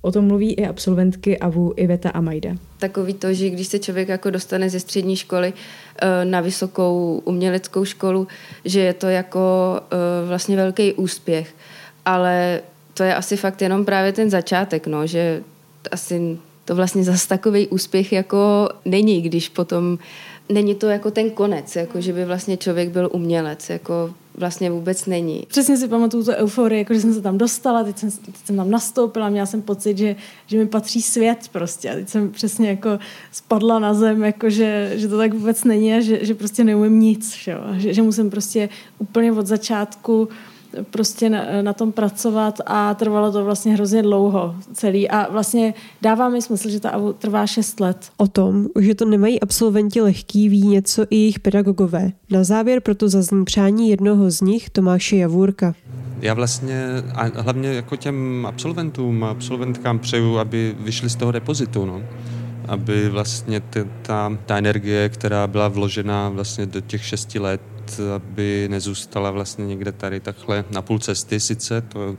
O tom mluví i absolventky AVU Iveta a Majda. Takový to, že když se člověk jako dostane ze střední školy eh, na vysokou uměleckou školu, že je to jako eh, vlastně velký úspěch. Ale to je asi fakt jenom právě ten začátek, no, že asi to vlastně zase takový úspěch jako není, když potom není to jako ten konec, jako že by vlastně člověk byl umělec, jako vlastně vůbec není. Přesně si pamatuju tu euforii, jako že jsem se tam dostala, teď jsem, teď jsem tam nastoupila, měla jsem pocit, že, že mi patří svět prostě a teď jsem přesně jako spadla na zem, jako že, že to tak vůbec není a že, že prostě neumím nic, že, že, musím prostě úplně od začátku prostě na, na tom pracovat a trvalo to vlastně hrozně dlouho celý a vlastně dává mi smysl, že ta AVU trvá 6 let. O tom, že to nemají absolventi lehký, ví něco i jejich pedagogové. Na závěr proto zazní přání jednoho z nich, Tomáše Javůrka. Já vlastně a hlavně jako těm absolventům a absolventkám přeju, aby vyšli z toho depozitu, no aby vlastně ta, ta energie, která byla vložena vlastně do těch šesti let, aby nezůstala vlastně někde tady takhle na půl cesty sice, to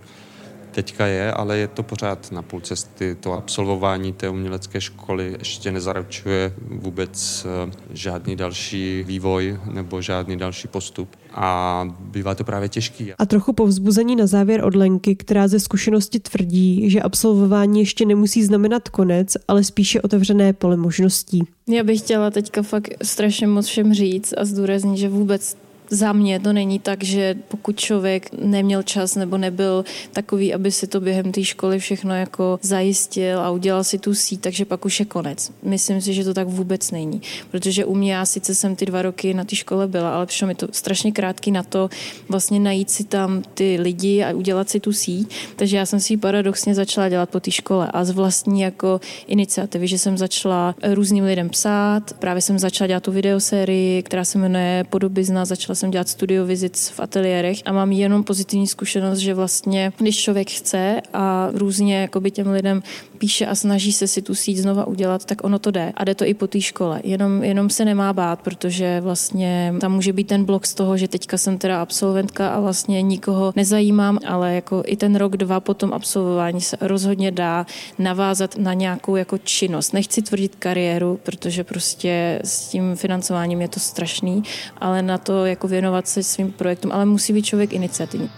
teďka je, ale je to pořád na půl cesty. To absolvování té umělecké školy ještě nezaručuje vůbec eh, žádný další vývoj nebo žádný další postup. A bývá to právě těžký. A trochu povzbuzení na závěr od Lenky, která ze zkušenosti tvrdí, že absolvování ještě nemusí znamenat konec, ale spíše otevřené pole možností. Já bych chtěla teďka fakt strašně moc všem říct a zdůraznit, že vůbec za mě to není tak, že pokud člověk neměl čas nebo nebyl takový, aby si to během té školy všechno jako zajistil a udělal si tu síť, takže pak už je konec. Myslím si, že to tak vůbec není. Protože u mě já sice jsem ty dva roky na té škole byla, ale přišlo mi to strašně krátký na to vlastně najít si tam ty lidi a udělat si tu síť. Takže já jsem si ji paradoxně začala dělat po té škole a z vlastní jako iniciativy, že jsem začala různým lidem psát, právě jsem začala dělat tu videosérii, která se jmenuje Podobizna, začala jsem dělat studio vizic v ateliérech a mám jenom pozitivní zkušenost, že vlastně, když člověk chce a různě těm lidem píše a snaží se si tu síť znova udělat, tak ono to jde. A jde to i po té škole. Jenom, jenom se nemá bát, protože vlastně tam může být ten blok z toho, že teďka jsem teda absolventka a vlastně nikoho nezajímám, ale jako i ten rok, dva po tom absolvování se rozhodně dá navázat na nějakou jako činnost. Nechci tvrdit kariéru, protože prostě s tím financováním je to strašný, ale na to jako věnovat se svým projektům, ale musí být člověk iniciativní.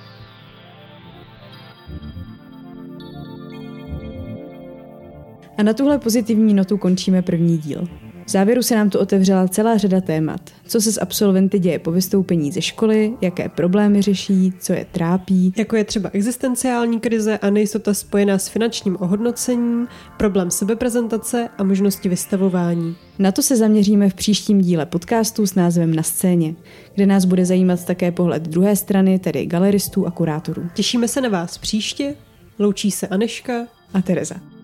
A na tuhle pozitivní notu končíme první díl. V závěru se nám tu otevřela celá řada témat. Co se s absolventy děje po vystoupení ze školy, jaké problémy řeší, co je trápí. Jako je třeba existenciální krize a nejistota spojená s finančním ohodnocením, problém sebeprezentace a možnosti vystavování. Na to se zaměříme v příštím díle podcastu s názvem Na scéně, kde nás bude zajímat také pohled druhé strany, tedy galeristů a kurátorů. Těšíme se na vás příště. Loučí se Aneška a Tereza.